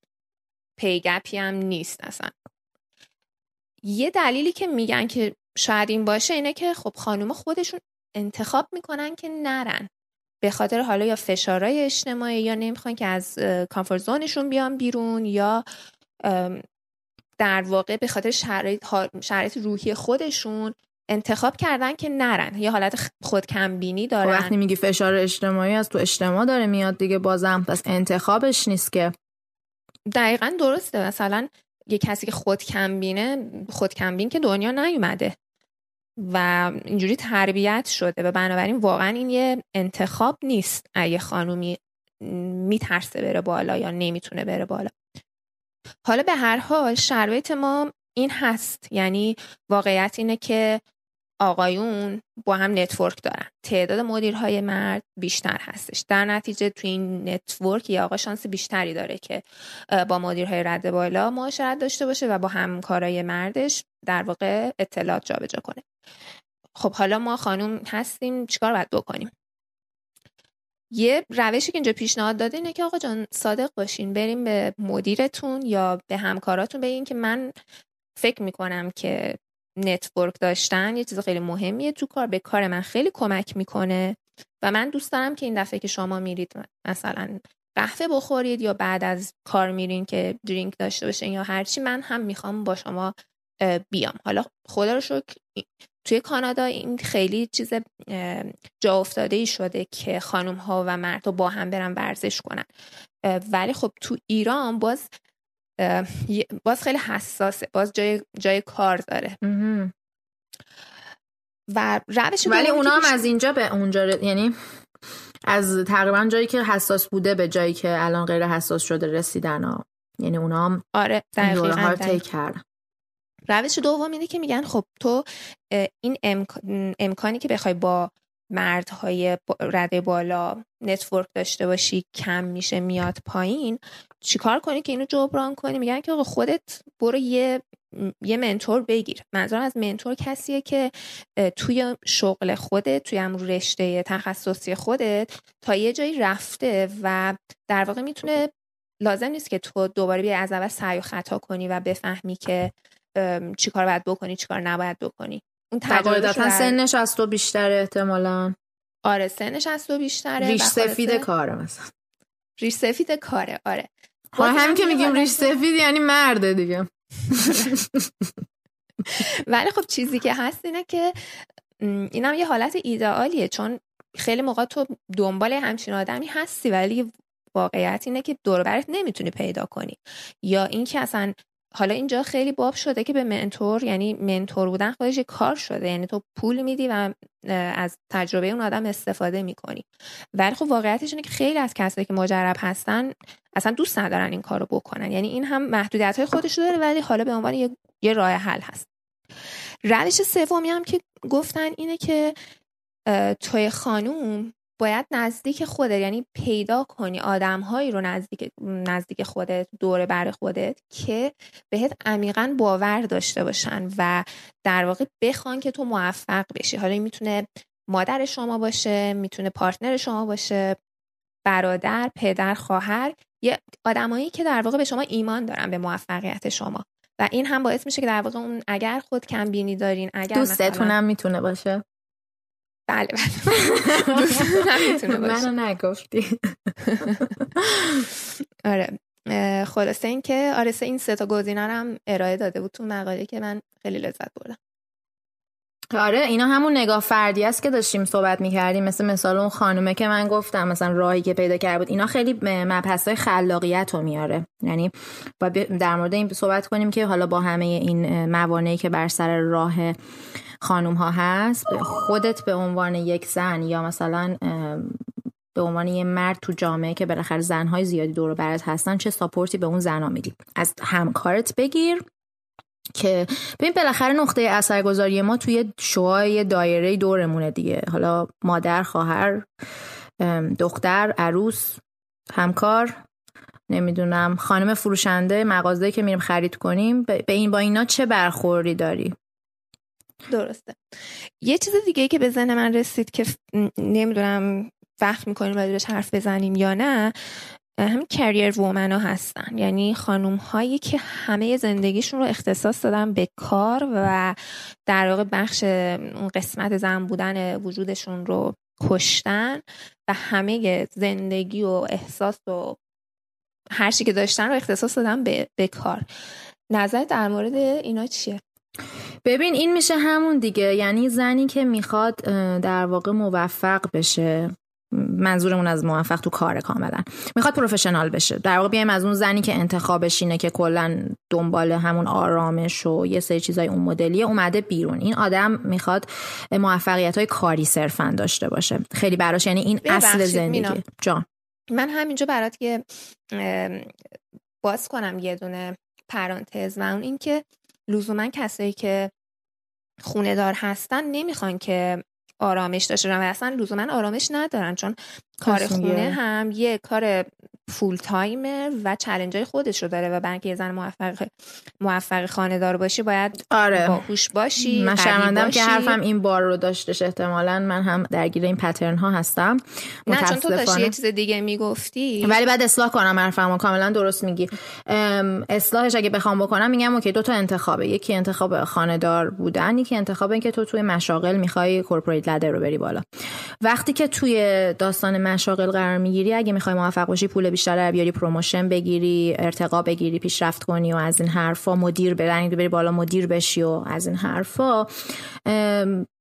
پیگپی هم نیست اصلا. یه دلیلی که میگن که شاید این باشه اینه که خب خانوم خودشون انتخاب می‌کنن که نرن. به خاطر حالا یا فشارهای اجتماعی یا نمی‌خوان که از کامفورت زونشون بیان بیرون یا در واقع به خاطر شرایط, شرایط روحی خودشون انتخاب کردن که نرن. یه حالت خود کمبینی دارن. خب وقتی میگی فشار اجتماعی از تو اجتماع داره میاد دیگه بازم پس انتخابش نیست که. دقیقا درسته. مثلا یه کسی که خود کمبینه خود کمبین که دنیا نیومده. و اینجوری تربیت شده و بنابراین واقعا این یه انتخاب نیست اگه خانومی میترسه بره بالا یا نمی‌تونه بره بالا. حالا به هر حال شرایط ما این هست. یعنی واقعیت اینه که آقایون با هم network دارن. تعداد مدیرهای مرد بیشتر هستش. در نتیجه تو این network یا آقا شانس بیشتری داره که با مدیرهای رد بالا معاشرت داشته باشه و با همکارای مردش در واقع اطلاعات جابجا کنه. خب حالا ما خانوم هستیم چیکار باید بکنیم؟ یه روشی که اینجا پیشنهاد داده اینه که آقا جان صادق باشین بریم به مدیرتون یا به همکاراتون بگین که من فکر می‌کنم که نتورک داشتن یه چیز خیلی مهمیه تو کار به کار من خیلی کمک می‌کنه و من دوست دارم که این دفعه که شما میرید مثلا قهوه بخورید یا بعد از کار میرین که درینک داشته باشین یا هرچی من هم می‌خوام با شما بیام. حالا خدا رو شکر توی کانادا این خیلی چیز جا افتاده ای شده که خانم ها و مرد با هم برن ورزش کنن. ولی خب تو ایران باز باز خیلی حساسه باز جای, جای کار داره. و روش ولی اونا هم از اینجا به اونجا یعنی از تقریبا جایی که حساس بوده به جایی که الان غیر حساس شده رسیدن ها. یعنی اونا هم آره دقیقا کردن. روش دوم اینه که میگن خب تو این امکانی که بخوای با مردهای رده بالا نتورک داشته باشی کم میشه میاد پایین چیکار کنی که اینو جبران کنی؟ میگن که خودت برو یه یه منتور بگیر. منظورم از منتور کسیه که توی شغل خودت توی هم رشته تخصصی خودت تا یه جایی رفته و در واقع می‌تونه لازم نیست که تو دوباره بیای از اول سعی و خطا کنی و بفهمی که چیکار باید بکنی چیکار نباید بکنی. اون تجربه سنش از تو بیشتره احتمالا. آره سنش از تو بیشتره ریش سفید کاره مثلا. ریش سفید کاره آره. خب همین که میگیم ریش سفید یعنی مرده دیگه. ولی خب چیزی که هست اینه که اینم یه حالت ایدئالیه چون خیلی موقع تو دنبال همچین آدمی هستی ولی واقعیت اینه که دور نمی‌تونی پیدا کنی. یا اینکه اصلا حالا اینجا خیلی باب شده که به منتور یعنی منتور بودن خودش کار شده. یعنی تو پول میدی و از تجربه اون آدم استفاده می‌کنی. ولی خب واقعیتش اینه که خیلی از کسایی که مجرب هستن اصلا دوست ندارن این کارو بکنن. یعنی این هم محدودیت های خودش داره ولی حالا به عنوان یه, یه راه حل هست. روش سومی هم که گفتن اینه که توی خانوم باید نزدیک خودت یعنی پیدا کنی آدمهایی رو نزدیک نزدیک خودت دور بر خودت که بهت عمیقا باور داشته باشن و در واقع بخوان که تو موفق بشی. حالا این می‌تونه مادر شما باشه می‌تونه پارتنر شما باشه برادر پدر خواهر یه آدمایی که در واقع به شما ایمان دارن به موفقیت شما. و این هم باعث میشه که در واقع اون اگر خود کم بینی دارین اگر دوستتون هم می‌تونه باشه. بله بله. منو نگفتی. آره. خلاصه این که آرسه این سه تا گزینه هم ارائه داده بود تو مقاله که من خیلی لذت بردم. آره اینا همون نگاه فردی است که داشتیم صحبت می‌کردیم. مثل مثال اون خانومه که من گفتم مثلا راهی که پیدا کرده بود اینا خیلی مبحث های خلاقیت رو میاره. یعنی با در مورد این صحبت کنیم که حالا با همه این موانعی که بر سر راه خانوم ها هست خودت به عنوان یک زن یا مثلا به عنوان یه مرد تو جامعه که بالاخره زنهای زیادی دور برات هستن چه ساپورتی به اون زنا میدی؟ از همکارت بگیر که ببین بالاخره نقطه اثرگذاری ما توی شوهای دایره دورمونه دیگه. حالا مادر خواهر دختر عروس همکار نمی‌دونم خانم فروشنده مغازه که میریم خرید کنیم به این با اینا چه برخوردی داری؟ درسته. یه چیز دیگه که به ذهن من رسید که نمی‌دونم وقت می‌کنیم راجبش حرف بزنیم یا نه همین کریر وومن ها هستن. یعنی خانوم هایی که همه زندگیشون رو اختصاص دادن به کار و در واقع بخش قسمت زن بودن وجودشون رو کشتن و همه زندگی و احساس و هر چی که داشتن رو اختصاص دادن به, به کار. نظر در مورد اینا چیه؟ ببین این میشه همون دیگه. یعنی زنی که می‌خواد در واقع موفق بشه منظورمون از موفق تو کار کاملا. می‌خواد پروفشنال بشه. در واقع بیایم از اون زنی که انتخابش اینه که کلا دنبال همون آرامش و یه سری چیزای اون مدلی اومده بیرون. این آدم می‌خواد موفقیت های کاری صرفا داشته باشه. خیلی براش یعنی این اصل زندگی. جان. من همینجا برات که باز کنم یه دونه پرانتز و اون اینکه لزوما کسایی که خونه دار هستن نمی‌خوان که آرامش داشته و اصلا لزوما آرامش ندارن چون کار خونه هم یه کار فول تایمه و چلنج های خودش رو داره و برای یه زن موفق موفق خانه دار باشی باید آره. باهوش باشی من شرمندم که حرفم این بار رو داشتش احتمالا. من هم درگیر این pattern ها هستم. نه چون تو داشتی یه چیز دیگه می‌گفتی. ولی بعد اصلاح کنم حرفمو. کاملا درست میگی. اصلاحش اگه بخوام بکنم میگم okay دو تا انتخابه. یکی انتخاب خانه دار بودن یکی انتخاب این که تو توی مشاغل می‌خوای corporate ladder رو بری بالا. وقتی که توی داستان مشاغل قرار می‌گیری اگه می‌خوای موفق باشی پول بیشتر بیاری promotion بگیری ارتقا بگیری پیشرفت کنی و از این حرفا مدیر به rank بری بالا مدیر بشی و از این حرفا.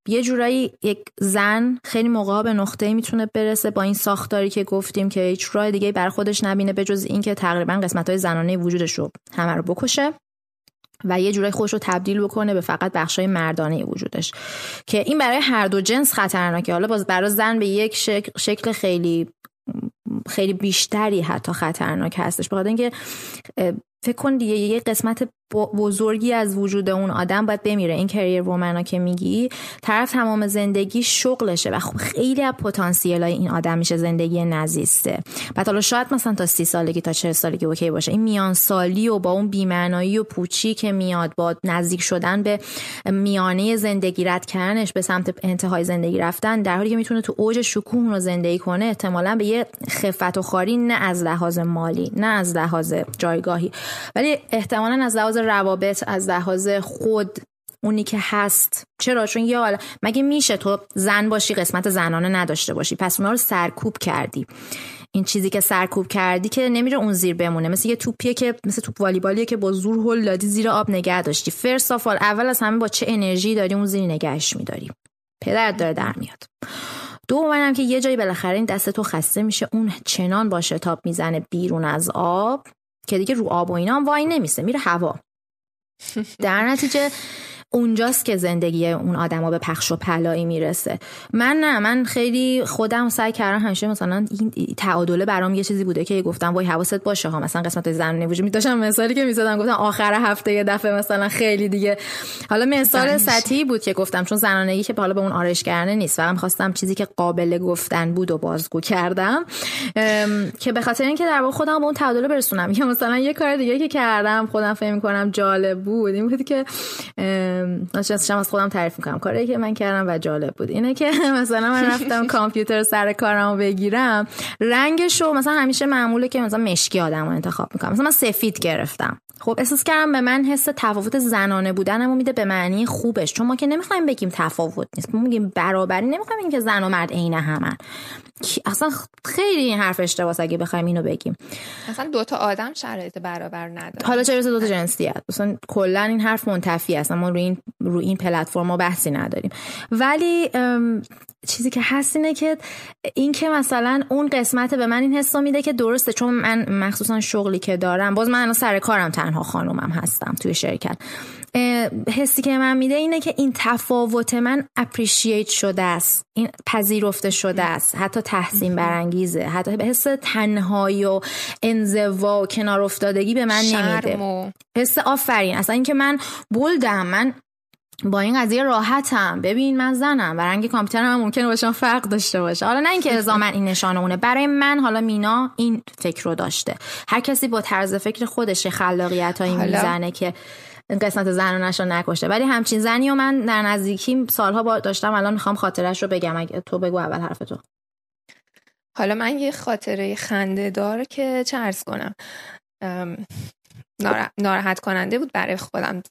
یه جورایی یک زن خیلی موقع به نقطه می‌تونه برسه با این ساختاری که گفتیم که هیچ راه دیگه بر خودش نبینه به جز اینکه تقریبا قسمت های زنانه وجودش رو همه رو بکشه و یه جورایی خودش رو تبدیل بکنه به فقط بخشای مردانه وجودش. که این برای هر دو جنس خطرناکه. حالا باز برای زن به یک شکل خیلی خیلی بیشتری حتی خطرناک هستش. بخاطر اینکه فکر کن دیگه یه قسمت بزرگی از وجود اون آدم باید بمیره. این کریر وومنا که میگی طرف تمام زندگی شغلشه و خب خیلی از پتانسیل این آدم میشه زندگی نزیسته. بعد حالا شاید مثلا تا سی سالگی تا چه سالگی اوکی باشه. این میان سالی و با اون بیمعنایی و پوچی که میاد با نزدیک شدن به میانه زندگی رد کردنش به سمت انتهای زندگی رفتن در حالی که می‌تونه تو اوج شکوه رو زندگی کنه احتمالا به یه خفت و خاری نه از لحاظ مالی نه از لحاظ جایگاهی. ولی احتمالا از لحاظ روابط از لحاظ خود اونی که هست. چرا؟ چون حالا مگه میشه تو زن باشی قسمت زنانه نداشته باشی. پس اونا رو سرکوب کردی. این چیزی که سرکوب کردی که نمیره اون زیر بمونه. مثل یه توپیه که مثل توپ والیبالیه که با زور هل دادی زیر آب نگه داشتی. first of اول از همه با چه انرژی داری اون زیر نگهش میداری؟ پدر داره در میاد. دومنم که یه جایی بالاخره این دست تو خسته میشه اون چنان با شتاب می‌زنه بیرون از آب که دیگه رو آب و اینا هم وای نمیسه. میره هوا. در نتیجه اونجاست که زندگی اون آدما به پخش و پلایی می‌رسه. من نه من خیلی خودم سعی کردم همیشه مثلا این تعادله برام یه چیزی بوده که گفتم وای حواست باشه ها مثلا قسمت زنونه وجود داشتم مثالی که می‌زدم گفتم آخر هفته یه دفعه مثلا خیلی دیگه. حالا مثال سطحی بود که گفتم چون زنانگی که حالا به اون آرایشگرانه نیست فقط خواستم چیزی که قابل گفتن بود و بازگو کردم که به خاطر اینکه در واقع خودم به اون تعادل برسونم. یا مثلا یه کار دیگه که کردم خودم فکر کنم جالب بود این بود که نشستم از خودم تعریف می‌کنم. کاری که من کردم و جالب بود. اینه که مثلا من رفتم کامپیوتر سر کارمو بگیرم رنگشو مثلا همیشه معموله که مثلا مشکی آدمو انتخاب می‌کنم. مثلا من سفید گرفتم. خب احساس کردم به من حس تفاوت زنانه بودنمو میده به معنی خوبش. چون ما که نمی‌خوایم بگیم تفاوت نیست. ما میگیم برابری. نمی‌خوایم بگیم که زن و مرد عین همن. اصلا خیلی این حرف اشتباس اگه بخوایم اینو بگیم. اصلا دوتا آدم شرایط برابر نداره. حالا چرا دوتا جنسیت؟ اصلا کلا این حرف منتفی است ما روی این روی این پلتفرم ما بحثی نداریم. ولی چیزی که هست اینه که این که مثلا اون قسمت به من این حسو میده که درسته. چون من مخصوصا شغلی که دارم باز من سر کارم تنها خانومم هستم توی شرکت. حسی که من میده اینه که این تفاوت من اپریشیت شده است. این پذیرفته شده است. حتی تحسین برانگیزه. حتی به حس تنهایی و انزوا و کنار افتادگی به من نمیده. حس آفرین. اصلا اینکه من بولدم. من با این قضیه راحتم. ببین من زنم. و رنگ کامپیوترم هم ممکنه باشم فرق داشته باشه. حالا نه اینکه الزاما این نشانه اونه برای من حالا مینا این فکر رو داشته. هر کسی با طرز فکر خودش خلاقیت هایی می‌زنه که قسمت زن رو نکشته. ولی همچین زنی و من در نزدیکی سالها با داشتم الان می‌خوام خاطرش رو بگم. اگه تو بگو اول حرف تو. حالا من یه خاطره خنده دار که چه ارز کنم. ناراحت کننده بود برای خودم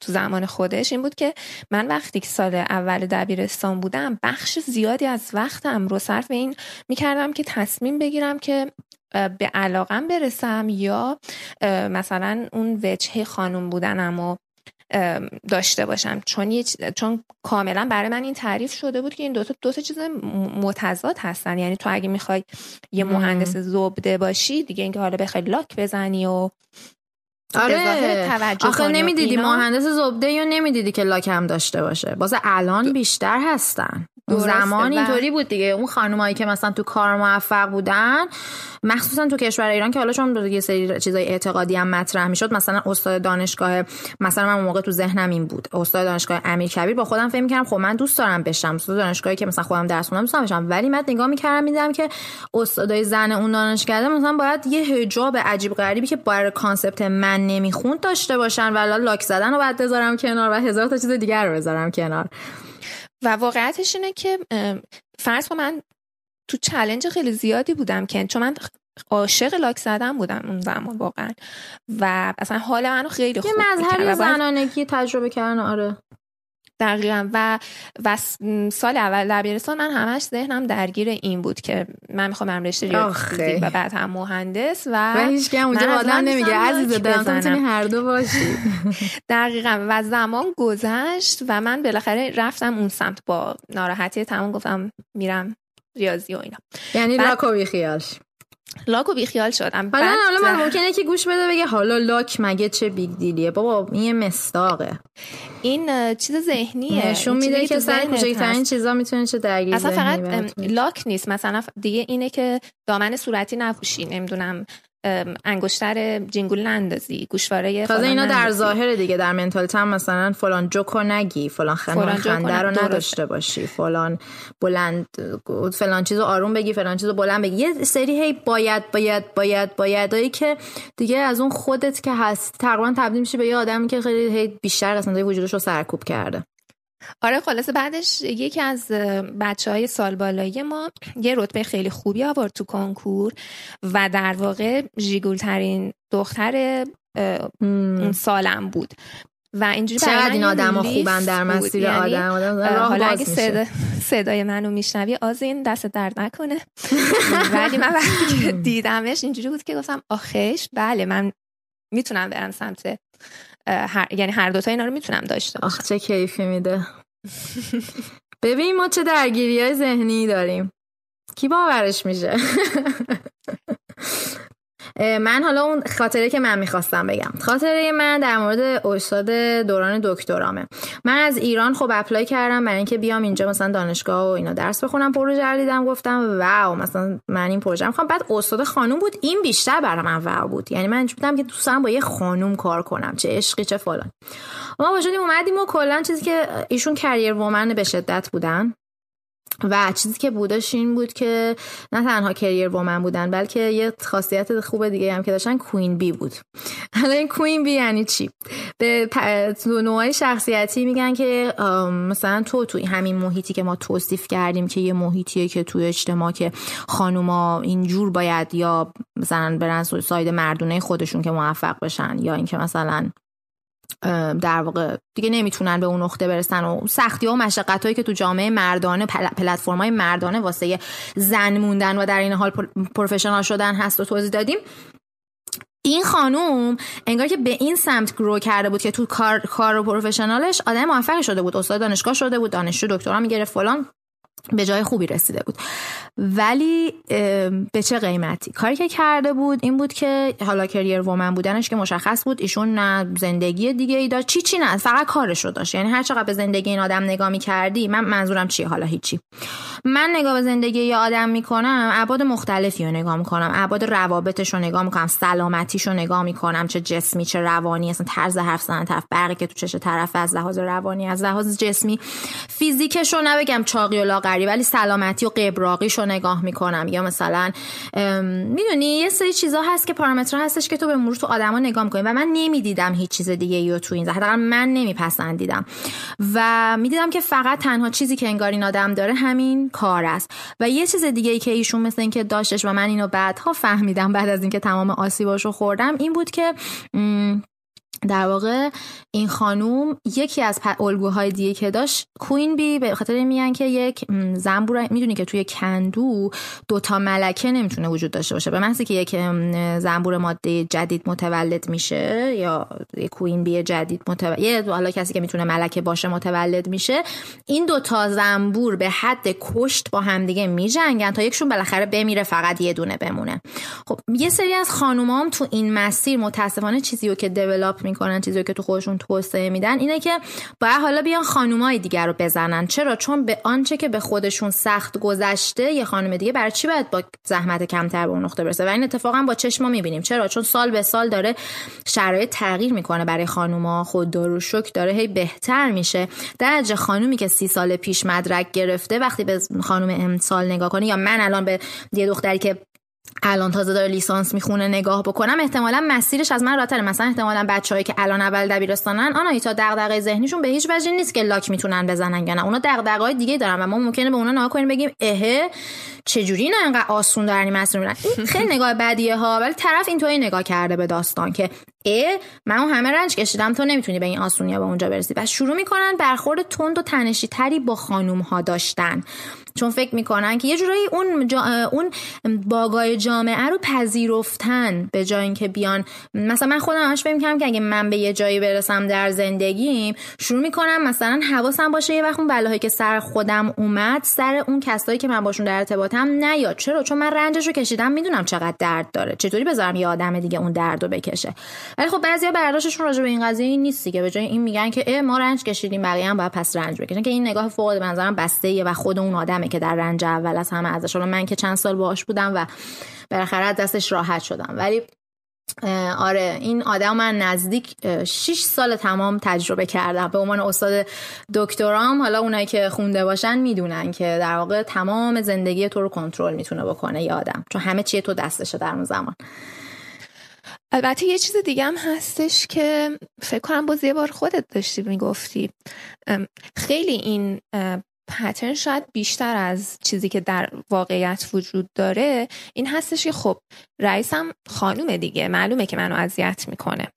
تو زمان خودش. این بود که من وقتی که سال اول دبیرستان بودم بخش زیادی از وقتم رو صرف این می‌کردم که تصمیم بگیرم که به علاقم برسم یا مثلا اون وجهه خانم بودنم و داشته باشم. چون چون کاملا برای من این تعریف شده بود که این دو تا دو تا چیز متضاد هستن. یعنی تو اگه می‌خوای یه مهندس زبده باشی دیگه اینکه حالا بخوای لاک بزنی و آره. آخه نمی‌دیدی مهندس زبده یا نمی‌دیدی که لاک هم داشته باشه؟ باز الان بیشتر هستن. زمان اینطوری بود دیگه. اون خانمایی که مثلا تو کار موفق بودن مخصوصا تو کشور ایران که حالا چون یه سری چیزای اعتقادی هم مطرح می‌شد مثلا استاد دانشگاه مثلا من موقع تو ذهنم این بود. استاد دانشگاه امیر کبیر با خودم فکر می‌کردم خب من دوست دارم بشم. استاد دانشگاهی که مثلا خودم درس خوندم دوست بشم. ولی من نگاه می‌کردم میدم که استادای زن اون دانشگاه مثلا باید یه حجاب عجیب غریبی که برای concept من نمی‌خوند داشته باشن ولی لاک زدن رو بعد بذارم کنار و هزار تا چیز دیگر رو بذارم کنار. و واقعیتش اینه که فرض من تو challenge خیلی زیادی بودم که چون من عاشق لاک زدن بودم اون زمان واقعا. و اصلا حال منو خیلی خوب یه مظهر زنانگی تجربه کردن آره. دقیقا. و و سال اول دبیرستان من همش ذهنم درگیر این بود که من می‌خوام برم رشته و بعد هم مهندس و و هیچ کم اونجا آدم نمیگه. عزیز دلم می‌تونی هر دو باشی. دقیقا. و زمان گذشت و من بالاخره رفتم اون سمت با ناراحتی تمام گفتم میرم ریاضی و اینا. یعنی لاکو بیخیالش لاکو بیخیال شدم. حالا حالا من ممکنه که گوش بده بگه حالا لاک مگه چه big deal یه؟ بابا این مستاقه. این چیز ذهنیه. نشون میده که سر کوچکترین چیزا می‌تونه چه درگیری اصلا فقط لاک نیست. مثلا دیگه اینه که دامن صورتی نپوشی نمی‌دونم. انگشتر جینگول نندازی گوشواره تازه اینا در ظاهر دیگه در منتالیت هم مثلا فلان جوکو نگی فلان خنده رو نداشته باشی فلان بلند فلان چیزو آروم بگی فلان چیزو بلند بگی. یه سری هی باید باید باید بایدایی که دیگه از اون خودت که هست تقریبا تبدیل میشه به یه آدمی که خیلی هی بیشتر قسمتای وجودش رو سرکوب کرده. آره خلاصه بعدش یکی از بچه های سال بالایی ما یه رتبه خیلی خوبی آورد تو کنکور و در واقع جیگول ترین دختر اون سالم بود. و اینجوری چقدر این آدم خوبن در مسیر یعنی آدم, آدم حالا اگه صدا صدای منو میشنوی آزین دست درد نکنه. ولی من وقتی که دیدمش اینجوری بود که گفتم آخش بله من می‌تونم برم سمت هر... یعنی هر دوتا اینا رو می‌تونم داشته باشم. چه کیفی میده. ببین ما چه درگیری های ذهنی داریم. کی باورش میشه؟ من حالا اون خاطره که من می‌خواستم بگم. خاطره من در مورد استاد دوران دکترامه. من از ایران خب اپلای کردم برای اینکه بیام اینجا مثلا دانشگاه و اینا درس بخونم پروژه رو دیدم گفتم واو مثلا من این پروژه می‌خوام. بعد استاد خانوم بود این بیشتر برای من واو بود. یعنی من بودم که دوستم با یه خانوم کار کنم چه عشقی چه فلان. ما وجودی اومدیم و کلا چیزی که ایشون career woman به شدت بودن. و چیزی که بودش این بود که نه تنها career woman بودن بلکه یه خاصیت خوب دیگه هم که داشتن queen bee بود. حالا این queen bee یعنی چی؟ به نوعای شخصیتی میگن که مثلا تو تو همین محیطی که ما توصیف کردیم که یه محیطیه که توی اجتماع که خانوما اینجور باید یا مثلا برن side مردونه خودشون که موفق بشن یا اینکه مثلا در واقع دیگه نمی‌تونن به اون نقطه برسن و سختی و مشقت هایی که تو جامعه مردانه پلتفرم های مردانه واسه زن موندن و در این حال پروفشنال شدن هست و توضیح دادیم. این خانوم انگار که به این سمت گرو کرده بود که تو کار کار و پروفشنالش آدم موفقی شده بود استاد دانشگاه شده بود دانشجو دکترا می‌گرفت فلان. به جای خوبی رسیده بود. ولی به چه قیمتی؟ کاری که کرده بود این بود که حالا کریر وومن بودنش که مشخص بود ایشون نه زندگی دیگه ای داشت. چی چی نه فقط کارش رو داشت. یعنی هر چقدر به زندگی این آدم نگاه می کردی من منظورم چیه؟ حالا هیچی. من نگاه به زندگی یه آدم می‌کنم ابعاد مختلفی رو نگاه می‌کنم. ابعاد روابطش رو نگاه می‌کنم سلامتیش رو نگاه می‌کنم. چه جسمی چه روانی اصلا طرز حرف زدن طرف برقی که تو چش طرف از لحاظ روانی از لحاظ جسمی. فیزیکش رو نبگم چاقی و لاغری ولی سلامتی و قبراقیش رو نگاه می‌کنم. یا مثلا می‌دونی یه سری چیزا هست که پارامترها هستش که تو به مرور تو آدما نگاه می‌کنی و من نمی‌دیدم هیچ چیز دیگه یا تو این حداقل من نمیپسندیدم. و می‌دیدم که فقط تنها چیزی که انگار این آدم داره همین کار است. و یه چیز دیگه ای که ایشون مثل اینکه داشتش و من اینو بعدها فهمیدم بعد از اینکه تمام آسیباشو خوردم این بود که در واقع این خانوم یکی از الگوهای دیگه که داشت کوین بی به خاطر میگن که یک زنبور می‌دونی که توی کندو دوتا ملکه نمی‌تونه وجود داشته باشه. به محضی که یک زنبور ماده جدید متولد میشه یا یک کوین بی جدید متولد یه حالا کسی که می‌تونه ملکه باشه متولد میشه این دوتا زنبور به حد کشت با همدیگه میجنگن تا یکشون بالاخره بمیره فقط یه دونه بمونه. خب یه سری از خانومام تو این مسیر متاسفانه چیزی رو که دیولاپ می‌کنن چیزی که تو خودشون توسعه میدن اینه که باید حالا بیان خانومای دیگر رو بزنن. چرا؟ چون به آنچه که به خودشون سخت گذشته یه خانم دیگه برای چی باید با زحمت کمتر به اون نقطه برسه؟ و این اتفاقا با چشم می‌بینیم. چرا؟ چون سال به سال داره شرایط تغییر می‌کنه برای خانوما. خود و شک داره هی بهتر میشه. درجه خانومی که سی سال پیش مدرک گرفته وقتی به خانم امسال نگاه کنه یا من الان به یه دختری که الان تازه داره لیسانس می‌خونه نگاه بکنم. احتمالا مسیرش از من راتره. مثلا احتمالا بچههایی که الان اول دبیرستانن آنایتا دغدغه ذهنیشون به هیچ وجه نیست که لاک می‌تونن بزنن یا نه. اونا دغدغه‌های دیگه دارن و ما ممکنه به اونا نگاه کنیم بگیم اهه چجوری اینا انقدر آسون دارن مسیر میرن این خیلی نگاه بدیه ها ولی طرف اینطوری نگاه کرده به داستان که ای من اون همه رنج کشیدم تو نمی‌تونی به این آسونیا به اونجا برسی. و شروع می‌کنن برخورد تند و تنشی تری با خانوم ها داشتن. چون فکر می‌کنن که یه جورایی اون اون باگای جامعه رو پذیرفتن به جای اینکه بیان. مثلا من خودم همش فکر می‌کنم که اگه من به یه جایی برسم در زندگیم شروع می‌کنم مثلا حواسم باشه یه وقت اون بلاهایی که سر خودم اومد سر اون کسایی که من باشون در ارتباطم نیاد. چرا؟ چون من رنجش رو کشیدم می‌دونم چقدر درد داره. چطوری بذارم یه آدم دیگه اون درد رو بکشه؟ ولی خب بعضیا برداشتشون راجع به این قضیه این نیست دیگه به جای این میگن که ما رنج کشیدیم بقیه هم باید پس رنج بکشن. که این نگاه فوق نظرم بسته و خود اون آدمه که در رنج اول از همه ازش. من که چند سال باهاش بودم و بالاخره دستش راحت شدم. ولی آره این آدم من نزدیک 6 سال تمام تجربه کردم. به عنوان استاد دکترام حالا اونایی که خونده باشن می‌دونن که در واقع تمام زندگی تو رو کنترل می‌تونه بکنه یه آدم. چون همه چیه تو دستشه در اون زمان. البته یه چیز دیگه هم هستش که فکر کنم باز یه بار خودت داشتی می‌گفتی. خیلی این پترن شاید بیشتر از چیزی که در واقعیت وجود داره این هستش که خب رئیسم خانومه دیگه معلومه که منو اذیت می‌کنه.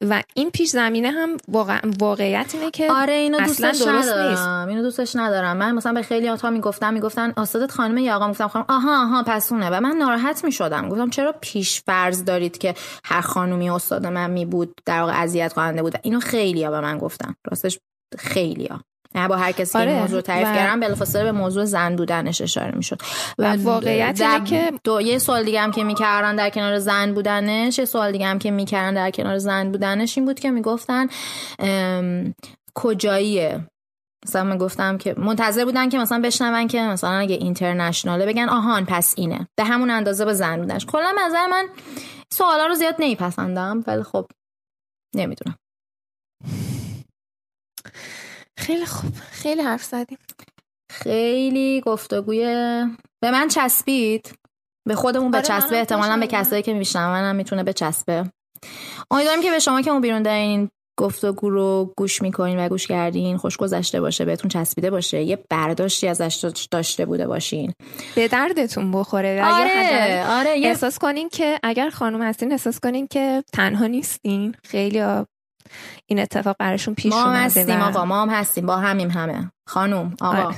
و این پیش زمینه هم واقع... واقعیت اینه که آره اینو اصلا دوستش درست ندارم. نیست اینو دوستش ندارم. من مثلا به خیلی ها می‌گفتم می‌گفتن استادت خانم یا آقا گفتم خانم آها آها پسونه و من ناراحت می‌شدم. گفتم چرا پیش فرض دارید که هر خانومی استاد من می بود در واقع اذیت کننده بود؟ اینو خیلیا به من گفتن. راستش خیلیا نه با هر کسی آره. موضوع تعریف و... کردم بلافاصله به موضوع زن بودنش اشاره می‌شد. و واقعیت اینه که دو یه سوال دیگه هم که می‌کردن در کنار زن بودنش یه سوال دیگه هم که می‌کردن در کنار زن بودنش این بود که می‌گفتن کجاییه؟ مثلا من گفتم که منتظر بودن که مثلا بشنون که مثلا اگه اینترنشناله بگن آهان پس اینه. به همون اندازه به زن بودنش. کلا نظر من سوالا رو زیاد نمیپسندم ولی خب نمی‌دونم. خیلی خوب. خیلی حرف زدیم. خیلی گفتگوی به من چسبید. به خودمون به آره، چسبه احتمالا به کسایی که میشنون هم می‌تونه به چسبه امیدواریم که به شما که اون بیرون در این گفتگو رو گوش می‌کنین و گوش کردین خوش گذشته باشه بهتون چسبیده باشه. یه برداشتی ازش داشته بوده باشین. به دردتون بخوره آره آره احساس کنین که اگر خانم هستین احساس کنین که تنها نیستین. خیلی این اتفاق براشون پیش ما هستیم آقا ما هم هستیم با همیم همه. خانوم آقا. آره.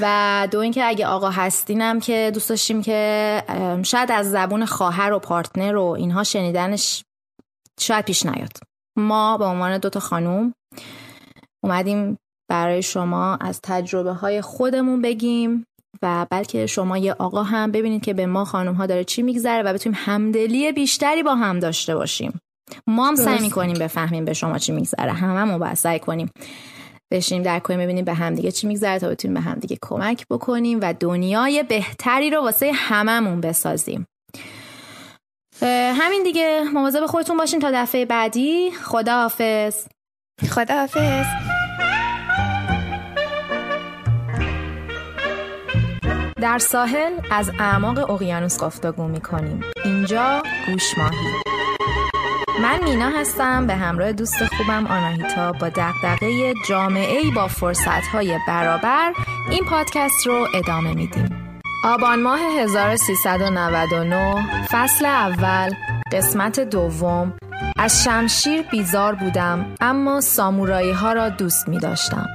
و دو اینکه اگه آقا هستینم که دوست داشتیم که شاید از زبون خواهر و پارتنر و اینها شنیدنش شاید پیش نیاد. ما به عنوان دوتا خانوم اومدیم برای شما از تجربه های خودمون بگیم و بلکه شما یه آقا هم ببینید که به ما خانوم ها داره چی میگذره و بتونیم همدلی بیشتری با هم داشته باشیم. ما هم سعی می‌کنیم بفهمیم به شما چی میگذره. هممون باید سعی کنیم بشینیم در کنیم ببینیم به همدیگه چی میگذره تا بتونیم به همدیگه کمک بکنیم و دنیای بهتری رو واسه هممون بسازیم. همین دیگه. مواظب خودتون باشین تا دفعه بعدی. خدا حافظ خدا حافظ در ساحل از اعماق اقیانوس گفتگو می‌کنیم. اینجا گوش ماهی. من مینا هستم به همراه دوست خوبم آناهیتا با دقدقه جامعه با فرصتهای برابر این پادکست رو ادامه میدیم. آبان ماه 1399 فصل اول قسمت دوم. از شمشیر بیزار بودم اما سامورایی ها را دوست می داشتم